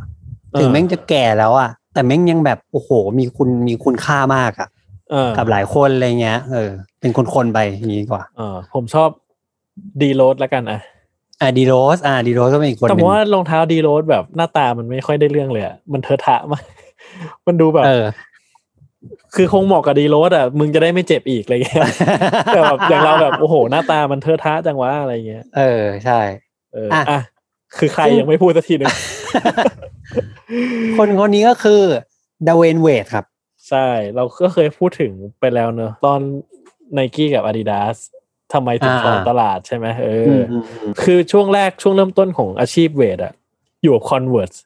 ถึงแม่งจะแก่แล้วอะ แต่แม่งยังแบบโอ้โห มีคุณมีคุณค่ามากอะเออกับหลายคนอะไรเงี้ย เออ เป็นคนๆไปอย่างนี้ดีกว่าเออผมชอบดีโรสแล้วกันอะอ่าดีโรสอ่าดีโรสก็เป็นอีกคนหแต่นึ่ผมงว่ารองเท้าดีโรสแบบหน้าตามันไม่ค่อยได้เรื่องเลยอะมันเทอะทะมากมันดูแบบเออคือคงเหมาะกับดีโรสอะมึงจะได้ไม่เจ็บอีกอะไรเงี้ยแต่แบบอย่างเราแบบโอ้โห หน้าตามันเทอะทะจังวะอะไรเงี้ย เออใช่ เอออะอะคือใครซึ่งยังไม่พูดสักทีหนึ่ง คนคนนี้ก็คือเดเวนเวดครับ ใช่ เราก็เคยพูดถึงไปแล้วเนอะตอนไนกี้กับ Adidas ทำไมถึงอ่าครองตลาดใช่ไหมเอออือมอืมอืมคือช่วงแรกช่วงเริ่มต้นของอาชีพเวทอะอยู่กับ Converse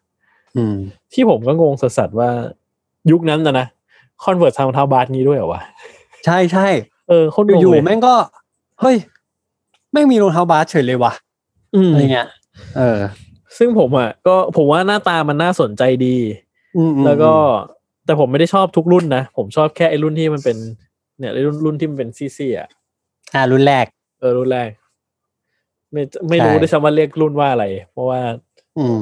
อืมที่ผมก็งงสัสๆว่ายุคนั้นนะนะ Converse ทำรองเท้าบาสงี้ด้วยเหรอวะ ใช่ใช่เออคนงงอยู่เลยๆแม่งก็ เฮ้ย แม่งมีรองเท้าบาสเฉยเลยว่ะอืมอะไรเงี้ยเออ ซึ่งผมอะก็ผมว่าหน้าตามันน่าสนใจดีอืมอืมแล้วก็แต่ผมไม่ได้ชอบทุกรุ่นนะผมชอบแค่ไอ้รุ่นที่มันเป็น เนี่ยไอ้รุ่นรุ่นที่มันเป็นซี่ๆอะอ่ารุ่นแรก เออรุ่นแรก ไม่ไม่รู้ใช่ด้วยซ้ำว่าเรียกรุ่นว่าอะไร เพราะว่า อืม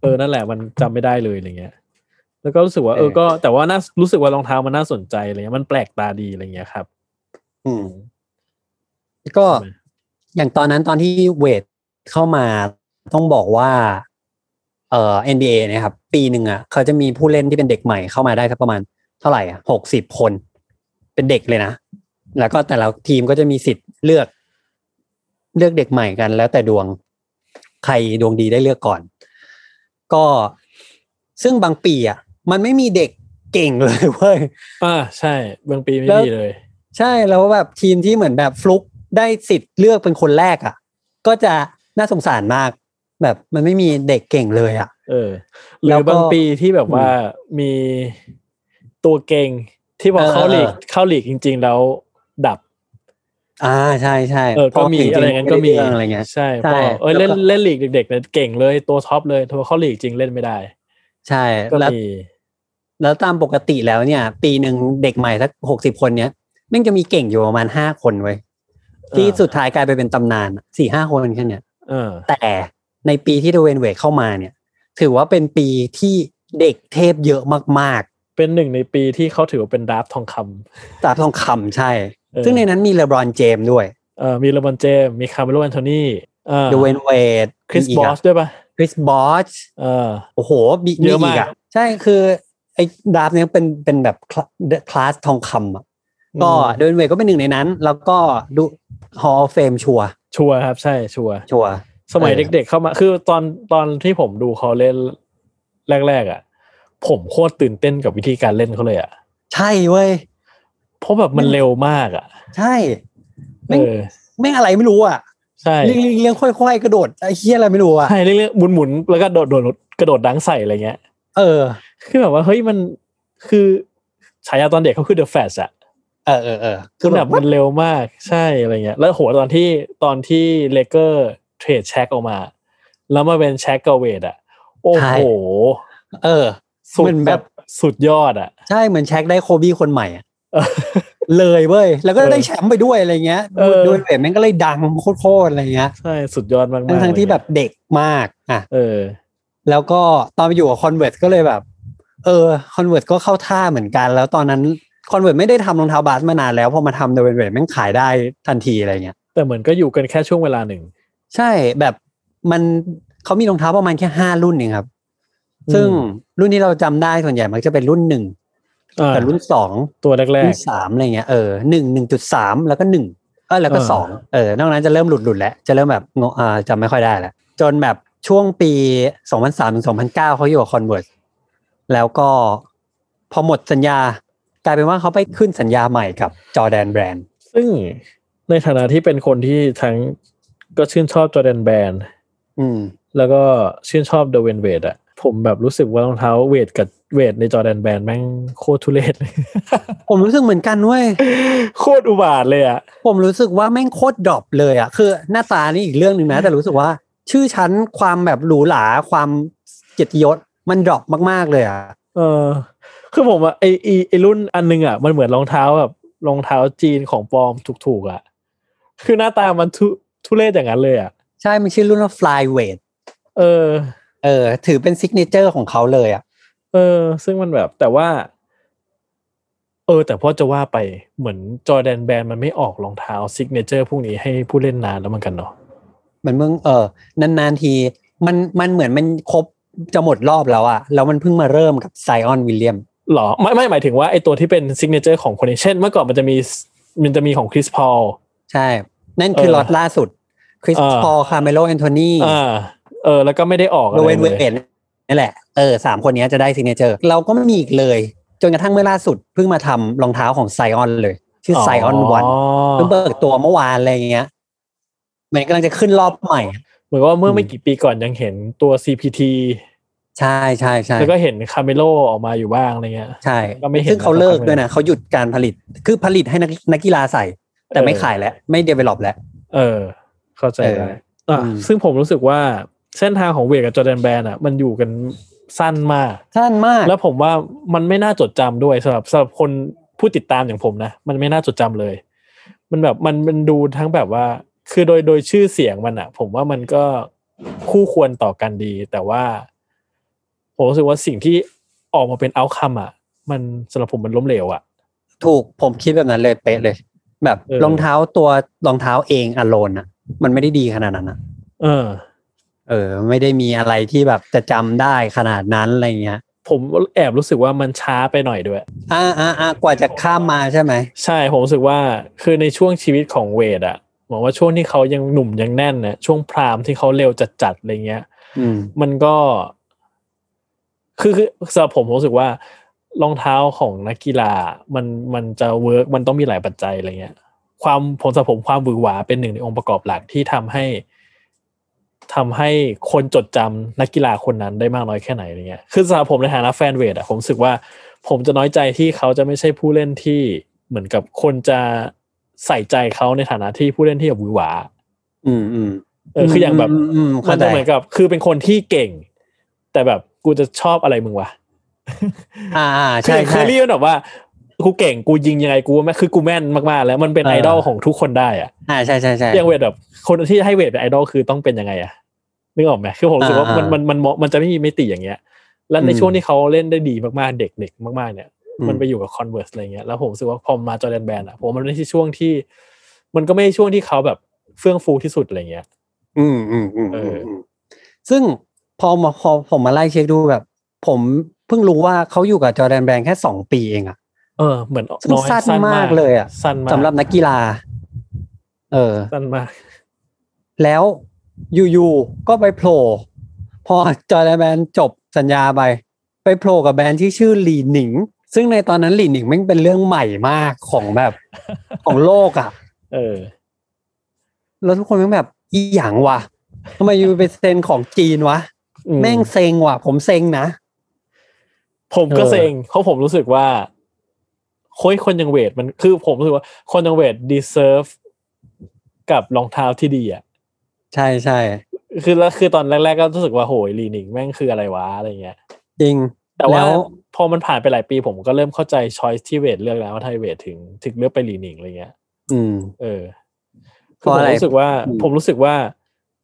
เออนั่นแหละมันจำไม่ได้เลยอะไรเงี้ย แล้วก็รู้สึกว่าเอเอออก็ แต่ว่าน่ารู้สึกว่ารองเท้ามันน่าสนใจอะไรเงี้ยมันแปลกตาดีอะไรเงี้ยครับ อืมก็ใช่ไหมอย่างตอนนั้นตอนที่เวทเข้ามา ต้องบอกว่าเอ่อ NBA เนะครับ ปีหนึ่งอะเขาจะมีผู้เล่นที่เป็นเด็กใหม่เข้ามาได้สักประมาณเท่าไหร่อะหกสิบคน เป็นเด็กเลยนะ แล้วก็แต่ละทีมก็จะมีสิทธิ์เลือก เลือกเด็กใหม่กัน แล้วแต่ดวงใครดวงดีได้เลือกก่อน ก็ซึ่งบางปีอะมันไม่มีเด็กเก่งเลยเว้ยอ่าใช่ บางปีไม่แล้วมีเลย ใช่แล้วแบบทีมที่เหมือนแบบฟลุกได้สิทธิ์เลือกเป็นคนแรกอะ ก็จะน่าสงสารมาก แบบมันไม่มีเด็กเก่งเลยอะ เออหรืแล้อวก็บางปีที่แบบว่ามีตัวเก่งที่พอเออเข้าลีกเออเข้าลีกจริง ๆ แล้วดับ อ่าใช่ใช่เออก็มีพอะไรอย่างนั้นก็มีไได้เรื่องอะไรเงี้ยใช่ใช่พอเอ้ยแล้วเล่นก็เล่นลีกเด็กๆเนี่ยเก่งเลยตัวท็อปเลยพอเข้าลีกจริงเล่นไม่ได้ ใช่ก็แล้วมีแล้วตามปกติแล้วเนี่ย ปีหนึ่งเด็กใหม่สักหกสิบคนเนี้ยแม่งจะมีเก่งอยู่ประมาณห้าคนเว้ยที่สุดท้ายกลายไปเป็นตำนานสี่ห้าคนแค่เนี้ยเออแต่ ในปีที่เดเวนเวดเข้ามาเนี่ย ถือว่าเป็นปีที่เด็กเทพเยอะมากเป็นหนึ่งในปีที่เขาถือว่าเป็น draft ทองคำๆ draft ทองคำใช่เออซึ่งในนั้นมีเลบรอนเจมส์ด้วยเออมีเลบรอนเจมส์มีคาร์เมโลแอนโทนีเออเดเวนเวดคริสบอสด้วยปะคริสบอสเออโอ้โหมีเยอะมีมากอีกอะใช่คือไอ้ draft เนี้ยเป็นเป็นแบบคลาคลาสทองคำอะก็เดเวนเวดก็เป็นหนึ่งในนั้น แล้วก็ดู Hall of Fame ชัวร์ชัวร์ครับ ใช่ชัวร์ชัวร์ สมัยเออเด็กๆเข้ามา คือตอนตอนที่ผมดูเขาเล่นแรก ๆ อะ ผมโคตรตื่นเต้นกับวิธีการเล่นเขาเลยอะ ใช่เว้ย เพราะแบบมันเร็วมากอะ ใช่แม่งเออแม่งอะไรไม่รู้อะ ใช่เลี้ยงเลี้ยงค่อยๆกระโดดไอ้เหี้ยอะไรไม่รู้อะ ใช่เรื่องๆหมุนๆแล้วก็โดดโดดกระโดด dunk ใส่อะไรเงี้ย เออ คือแบบว่าเฮ้ยมันคือฉายาตอนเด็กเขาคือ The Flash อะเออเออเออคือแบบมันเร็วมากใช่อะไรเงี้ย แล้วโหตอนที่ตอนที่เลเกอร์ เทรดแช็กออกมา แล้วมาเป็นแช็กกับเวดอะโอ้โห เออสุดมันแบแบบบสุดยอดอะใช่เหมือนแช็คได้โคบี้คนใหม่อะเออเลยเว้ย แล้วก็เออได้แชมป์ไปด้วยอะไรเงี้ยเออด้วยเวทแม่งก็เลยดังโคตรๆอะไรเงี้ยใช่สุดยอดมากๆทั้งทั้งๆที่เลยแบบเด็กมากอะเออ แล้วก็ตอนไปอยู่กับ Converse ก็เลยแบบ เออ Converse ก็เข้าท่าเหมือนกัน แล้วตอนนั้น Converse ไม่ได้ทำรองเท้าบาสมานานแล้วพอมาทำดเวย์นเวดแม่งขายได้ทันทีอะไรเงี้ยแต่เหมือนก็อยู่กันแค่ช่วงเวลาหนึ่ง ใช่แบบมันเขามีรองเท้าประมาณแค่ห้ารุ่นเองครับ ซึ่งรุ่นที่เราจำได้ส่วนใหญ่มันจะเป็นรุ่นหนึ่งอ่ากับรุ่นสองตัวแรก รุ่นสามอะไรเงี้ยเออหนึ่งหนึ่งจุดสามแล้วก็หนึ่งเออแล้วก็อ่าสองเออนอกนั้นจะเริ่มหลุดหลุดๆแล้วจะเริ่มแบบงงอ่าจำไม่ค่อยได้แล้วจนแบบช่วงปีสองพันสามถึงสองพันเก้าเขาอยู่กับ Converse แล้วก็พอหมดสัญญากลายเป็นว่าเขาไปขึ้นสัญญาใหม่กับ Jordan Brandซึ่งในฐานะที่เป็นคนที่ทั้ง ก็ชื่นชอบ Jordan Brand อืมแล้วก็ชื่นชอบดเวย์นเวดอะผมแบบรู้สึกว่ารองเท้าเวดกับเวดใน Jordan Brand แม่งโคตรทุเรศเลยผมรู้สึกเหมือนกันเว้ยโคตรอุบาทว์เลยอะผมรู้สึกว่าแม่งโคตร drop เลยอะคือหน้าตานี่อีกเรื่องหนึ่งนะ แต่รู้สึกว่า ชื่อชั้นความแบบหรูหราความเกียรติยศมัน drop มากๆเลยอะเออ คือผมอะไอ้ไอ้ไอ้รุ่นอันนึงอะมันเหมือนรองเท้าแบบรองเท้าจีนของปลอมถูกๆอะคือหน้าตามันทุ ทุเรศอย่างนั้นเลยอะใช่มันชื่อรุ่นว่า Fly Wade เออ เออ ถือเป็น signature ของเขาเลยอะ เออ ซึ่งมันแบบแต่ว่า เออ แต่พอจะว่าไปเหมือน Jordan Brand มันไม่ออกรองเท้า signature พวกนี้ให้ผู้เล่นนานแล้วเหมือนกันเนาะเหมือนมึงเออนานๆทีมันมันเหมือนมันครบจะหมดรอบแล้วอะแล้วมันเพิ่งมาเริ่มกับไซออนวิลเลียมหรอ ไม่ไม่หมายถึงว่าไอ้ตัวที่เป็น signature ของคนนี้เช่น เมื่อก่อนมันจะมีมันจะมีของคริสพอลใช่ นั่นคือเออล็อตล่าสุดคริสเออพอลคาร์เมโลแอนโทนีอ่าเออ แล้วก็ไม่ได้ออกอะโรไรเวนเลเวยนนี่แหละ เออสามคนนี้จะได้ signature เราก็ไม่มีอีกเลย จนกระทั่งเมื่อล่าสุดเพิ่งมาทำรองเท้าของไซออนเลย ชื่อ Zion One เพิ่งเปิดตัวเมื่อวานอะไรอย่างเงี้ยเหมือนกำลังจะขึ้นรอบใหม่ เหมือนว่าเมื่อไม่กี่ปีก่อนยังเห็นตัว CP3 ใช่ใช่ใช่แล้วก็เห็นคาร์เมโลออกมาอยู่บ้างอะไรเงี้ย ใช่ก็ไม่เห็นซึ่งเขาเลิกสักพักด้วยนะเขาหยุดการผลิต คือผลิตให้นักนักกีฬาใส่ แต่ไม่เออขายแล้ว ไม่ develop แล้ว เออ เข้าใจเออได้อะอืมซึ่งผมรู้สึกว่าเส้นทางของเวทกับจอร์แดนแบนอะ มันอยู่กันสั้นมาก สั้นมาก แล้วผมว่ามันไม่น่าจดจำด้วยสำหรับสำหรับคนผู้ติดตามอย่างผมนะ มันไม่น่าจดจำเลย มันแบบมันมันดูทั้งแบบว่า คือโดยโดยชื่อเสียงมันอะ ผมว่ามันก็คู่ควรต่อกันดี แต่ว่าผมรู้สึกว่าสิ่งที่ออกมาเป็นเอาคัมอะ มันสำหรับผมมันล้มเหลวอะ ถูกผมคิดแบบนั้นเลยเป๊ะเลย แบบเออรองเท้าตัวรองเท้าเองอโลนอะ มันไม่ได้ดีขนาดนั้นนะเออ เออ ไม่ได้มีอะไรที่แบบจะจำได้ขนาดนั้นอะไรเงี้ยผมแอบรู้สึกว่ามันช้าไปหน่อยด้วย อ่าอ่าอ่ากว่าจะข้ามมาใช่ไหม ใช่ผมรู้สึกว่าคือในช่วงชีวิตของเวดอะบอกว่าช่วงที่เขายังหนุ่มยังแน่นเนี่ยช่วงพรามที่เขาเร็วจัดๆอะไรเงี้ยอืมมันก็ คือคือสำหรับผมผมรู้สึกว่า รองเท้าของนักกีฬามันมันจะ work มันต้องมีหลายปัจจัยอะไรเงี้ย ความผมสำหรับผมความหวือหวาเป็นหนึ่งในองค์ประกอบหลักที่ทำให้ทำให้คนจดจำนักกีฬาคนนั้นได้มากน้อยแค่ไหนอะไรเงี้ยคือสำหรับผมในฐานะแฟนเวดอะผมรู้สึกว่า ผมจะน้อยใจที่เขาจะไม่ใช่ผู้เล่นที่เหมือนกับคนจะใส่ใจเขาในฐานะที่ผู้เล่นที่แบบหวือหวาอืมอืมเออคืออย่างแบบอืม เข้าใจจะเหมือนกับ คือเป็นคนที่เก่ง แต่แบบกูจะชอบอะไรมึงวะ อ่าอ่าคือใช่เคอรี่มันแบบว่ากูเก่งกูยิงยังไงกูแม่คือกูแม่นมากๆ แล้วมันเป็นเออไอดอลของทุกคนได้อะอ่าใช่ใช่ใช่อย่างเวดแบบ คนที่ให้เวดเป็นไอดอลคือต้องเป็นยังไงอะนึกออกไหมคือผมรู้สึกว่าอ่ามันมันมันมันจะไม่มีมิติอย่างเงี้ย แล้วในอืมช่วงที่เขาเล่นได้ดีมากๆเด็กๆมากๆเนี่ยอืมมันไปอยู่กับ Converse อะไรเงี้ยแล้วผมรู้สึกว่าพอมา Jordan Brand อะผมว่ามันไม่ใช่ช่วงที่ มันก็ไม่ใช่ช่วงที่เขาแบบเฟื่องฟูที่สุดอะไรเงี้ย อืมอืมอืมเออือมอืมซึ่งพอมาพอผมมาไล่เช็คดูแบบ ผม เพิ่งรู้ว่าเขาอยู่กับจอร์แดนแบรนด์แค่สองปีเองอะเออเหมือนซึ่งน้อยสั้นมากเลยอะสั้นมากสำหรับนักกีฬา เออสั้นมาก แล้วอยู่ๆก็ไปโผล่พอจอร์แดนแบรนด์จบสัญญาไป ไปโผล่กับแบรนด์ที่ชื่อหลีหนิง ซึ่งในตอนนั้นหลีหนิงแม่งเป็นเรื่องใหม่มากของแบบของโลกอะเออ แล้วทุกคนแม่งแบบอีหยังวะทำไมยูไปเซ็นของจีนวะอืแม่งเซ็งว่ะ ผมเซ็งนะ ผมก็เออเซ็งเพราะผมรู้สึกว่าโค้ยคนยังเวทมันคือผมรู้สึกว่าคนยังเวท deserve กับรองเท้าที่ดีอะใช่ใช่คือแล้วคือตอนแรก ๆ ก็รู้สึกว่าโหยลีนิงแม่งคืออะไรวะอะไรเงี้ย จริง แต่ว่าล้พอมันผ่านไปหลายปีผมก็เริ่มเข้าใจ choice ที่เวดเลือกแล้วว่าทำไมเวดถึงถึงเลือกไป Li-Ning อะไรเงี้ย อืม เออเพราะผมอะไรรู้สึกว่าอืมผมรู้สึกว่า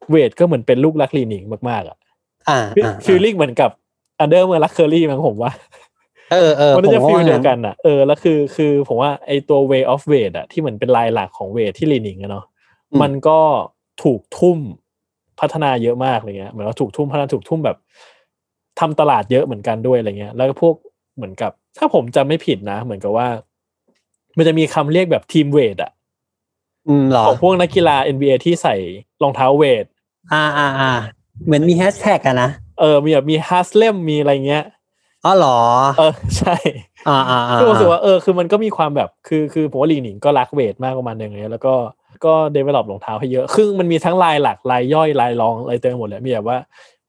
เวดก็เหมือนเป็นลูกรัก Li-Ning มากๆอะอ่าอ่า feeling เหมือนกับ Under Armour รักเคอรี่มั้งผมว่าเออเออมันน่าจะผม feel ว่าเดียวกันอะเออแล้วคือคือผมว่าไอตัว way of weight อะที่เหมือนเป็นลายหลักของเวดที่ Li-Ning อะเนาะมันก็ถูกทุ่มพัฒนาเยอะมากอะไรเงี้ยเหมือนว่าถูกทุ่มพัฒนาถูกทุ่มแบบทำตลาดเยอะเหมือนกันด้วยอะไรเงี้ย แล้วก็พวกเหมือนกับ ถ้าผมจำไม่ผิดนะ เหมือนกับว่า มันจะมีคำเรียกแบบ Team Wade อะอืมเหรอของพวกนักกีฬา NBA ที่ใส่รองเท้าเวด อ่าอ่าอ่าเหมือนมีแฮชแท็กอะนะ เออมีแบบมีฮาร์เลมมีอะไรเงี้ยอ๋อเหรอ เออใช่อ่าอ่าอ่าคือผมรู้สึกว่าเออคือมันก็มีความแบบคือคือผมว่า Li-Ning ก็รักเวดมากประมาณหนึ่งเลยแล้วก็ก็ develop รองเท้าให้เยอะคือมันมีทั้งลายหลักลายย่อยลายรองอะไรเต็มไปหมดเลยมีแบบว่า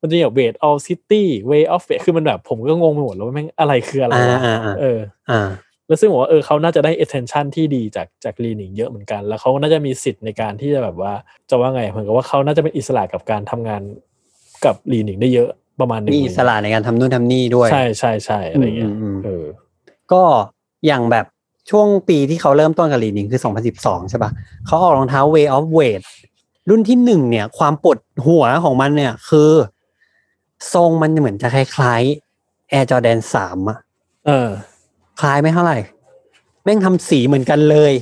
มันจะมีแบบ Wade All City Way of Wade คือมันแบบผมก็งงไปหมดแล้วว่าแม่งอะไรคืออะไรอ่าวะอ่าอ่าเอออ่าแล้วซึ่งผมว่าเออเขาน่าจะได้ attention ที่ดีจากจาก Li-Ning เยอะเหมือนกัน แล้วเขาน่าจะมีสิทธิ์ในการที่จะแบบว่าจะว่าไงเหมือนกับว่าเขาน่าจะเป็นอิสระกับการทำงาน กับ Li-Ning ได้เยอะประมาณหนึ่งมีอิสระในการทำนู่นทำนี่ด้วย ใช่ใช่ใช่อะไรเงี้ยอืมอืมอืมเออก็อย่างแบบช่วงปีที่เขาเริ่มต้นกับ Li-Ning คือ 2012 ใช่ปะเขาออกรองเท้า Way of Wade รุ่นที่หนึ่งเนี่ย ความปวดหัวของมันเนี่ย คือ ทรงมันเหมือนจะคล้ายๆ Air Jordan 3อะเออ คล้ายไม่เท่าไหร่ แม่งทำสีเหมือนกันเลย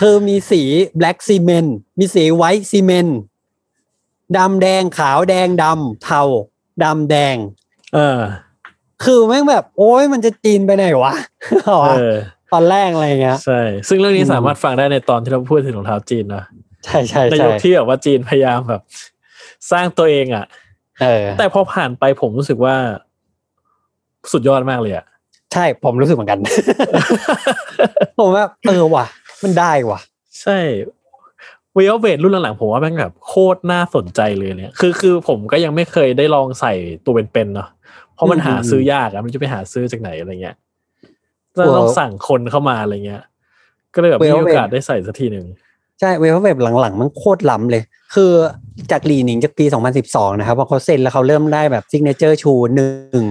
คือมีสี black cement มีสี white cement ดำแดงขาวแดงดำเทาดำแดง เออ คือแม่งแบบ โอ้ยมันจะจีนไปไหนวะเออตอนแรกอะไรเงี้ยใช่ซึ่งเรื่องนี้อืมสามารถฟังได้ในตอนที่เราพูดถึงรองเท้าจีนนะใช่ใช่ในใช่ยุคที่แบบว่าจีนพยายามแบบ สร้างตัวเองอะเออแต่พอผ่านไปผมรู้สึกว่า สุดยอดมากเลยอะใช่ผมรู้สึกเหมือนกัน ผมว่าเออว่ะ มันได้ว่ะ ใช่ เวลเวทรุ่นหลังๆผมว่าแม่งแบบโคตรน่าสนใจเลยเนี่ย คือคือผมก็ยังไม่เคยได้ลองใส่ตัวเป็นๆเนาะเพราะมันอืมหาอืมซื้อยากอะมันจะไปหาซื้อจากไหนอะไรเงี้ยจะต้องสั่งคนเข้ามาอะไรเงี้ย ก็เลยแบบไม่มีโอกาสได้ใส่สักทีหนึ่งใช่เวดเวดหลังๆ มันโคตรล้ำเลย คือจาก Li-Ning จากปี 2012 นะครับพอเขาเซ็นแล้วเขาเริ่มได้แบบ signature shoe หนึ่ง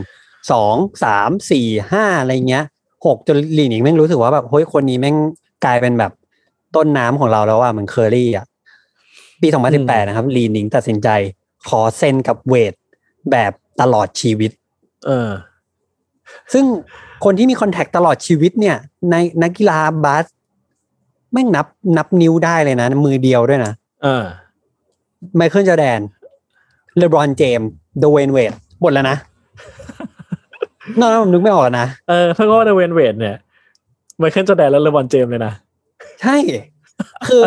สองสามสี่ห้าอะไรเงี้ยหกจน Li-Ning แม่งรู้สึกว่าแบบเฮ้ยคนนี้แม่งกลายเป็นแบบ ต้นน้ำของเราแล้วว่าเหมือนเคอรี่อะปี 2018 นะครับ Li-Ning ตัดสินใจ ขอเซ็นกับเวดแบบตลอดชีวิต เออ ซึ่งคนที่มี contract ตลอดชีวิตเนี่ย ในนักกีฬาบาสแม่งนับนับนิ้วได้เลยนะ มือเดียวด้วยนะ เออ ไมเคิลจอร์แดน เลบรอนเจมส์ดเวย์นเวดหมดแล้วนะนอกนั้นผมนึกไม่ออกนะ เออถ้าก็ว่าดเวย์นเวดเนี่ย ไมเคิลจอร์แดนและเลบรอนเจมส์เลยนะ ใช่ คือ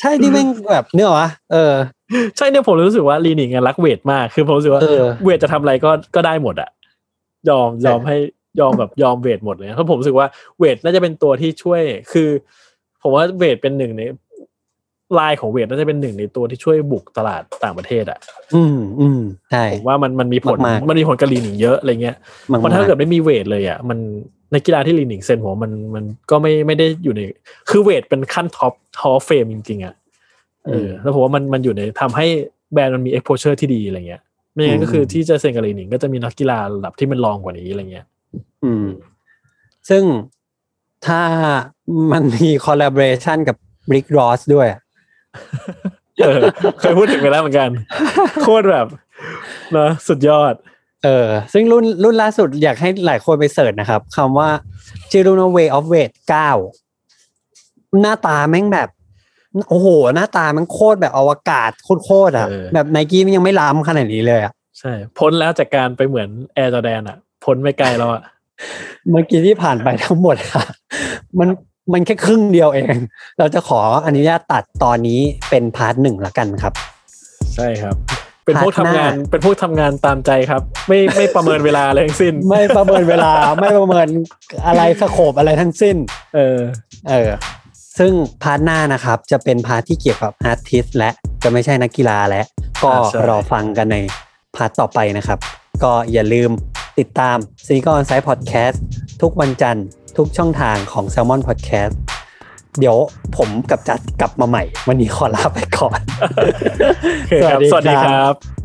ใช่ที่แม่งแบบเนื้อวะเออ ใช่เนี่ยผมรู้สึกว่าลีนิงอะรักเวทมากคือผมรู้สึกว่าเออเวทจะทำอะไรก็ก็ได้หมดอะยอมยอมให้ยอมแบบยอมเวทหมดเลยเพราะผมรู้สึกว่าเวทน่าจะเป็นตัวที่ช่วย คือ ผมว่าเวทเป็นหนึ่งในลายของเวทน่าจะเป็นหนึ่งในตัวที่ช่วยบุกตลาดต่างประเทศอะอืมอืมใช่ผมว่ามันมันมีผลมากๆมันมีผลกับลีนิงเยอะอะไรเงี้ยมันเพราะถ้าเกิดไม่มีเวทเลยอะ มันในกีฬาที่ Li-Ning เซ็นผมว่ามันมันก็ไม่ไม่ได้อยู่ใน คือ Wade เป็นขั้น top top fame จริงๆอะเออแล้วผมว่ามันมันอยู่ในทำให้แบรนด์มันมี exposure ที่ดีอะไรเงี้ย ไม่งั้นก็คือที่จะเซ็นกับ Li-Ning ก็จะมีนักกีฬาระดับที่มันรองกว่านี้อะไรเงี้ย อืม ซึ่งถ้ามันมีคอลลาบอ r ชันกับ Rick Ross ด้วยอะเออเคยพูดถึงไปแล้วเหมือนกัน โคตรแบบเนอะสุดยอด เออซึ่งรุ่นรุ่นล่าสุดอยากให้หลายคนไปเสิร์ชนะครับคำว่าชื่อรุ่นว่า Way of Weight 9หน้าตาแม่งแบบ โอ้โห หน้าตามันโคตรแบบอวกาศโคตรๆอะ เออ แบบไนกี้มันยังไม่ล้ำขนาดนี้เลยอะใช่ พ้นแล้วจากการไปเหมือนแอร์จอแดนอะ พ้นไม่ไกลแล้วอะ เมื่อกี้ที่ผ่านไปทั้งหมดอะมันมันแค่ครึ่งเดียวเอง เราจะขออนุญาตตัดตอนนี้เป็น part หนึ่งละกันครับ ใช่ครับ เป็นพวก part หน้างทำาน เป็นพวกทำงานตามใจครับ ไม่ไม่ประเมินเวลาอะไรทั้งสิ้น ไม่ประเมินเวลาไม่ประเมินอะไร scope อะไรทั้งสิ้น เออ เออ ซึ่ง part หน้านะครับ จะเป็น part ที่เกี่ยวกับ artist และจะไม่ใช่นักกีฬาแล้วก็อ่าใช่รอฟังกันใน part ต่อไปนะครับ ก็อย่าลืมติดตามซีกอนไซ e ์พอดแคสต์ทุกวันจันทร์ทุกช่องทางของ Salmon Podcast เดี๋ยวผมกับจัดกลับมาใหม่ วันนี้ขอลาไปก่อนโอเคครับสวัสดีครับ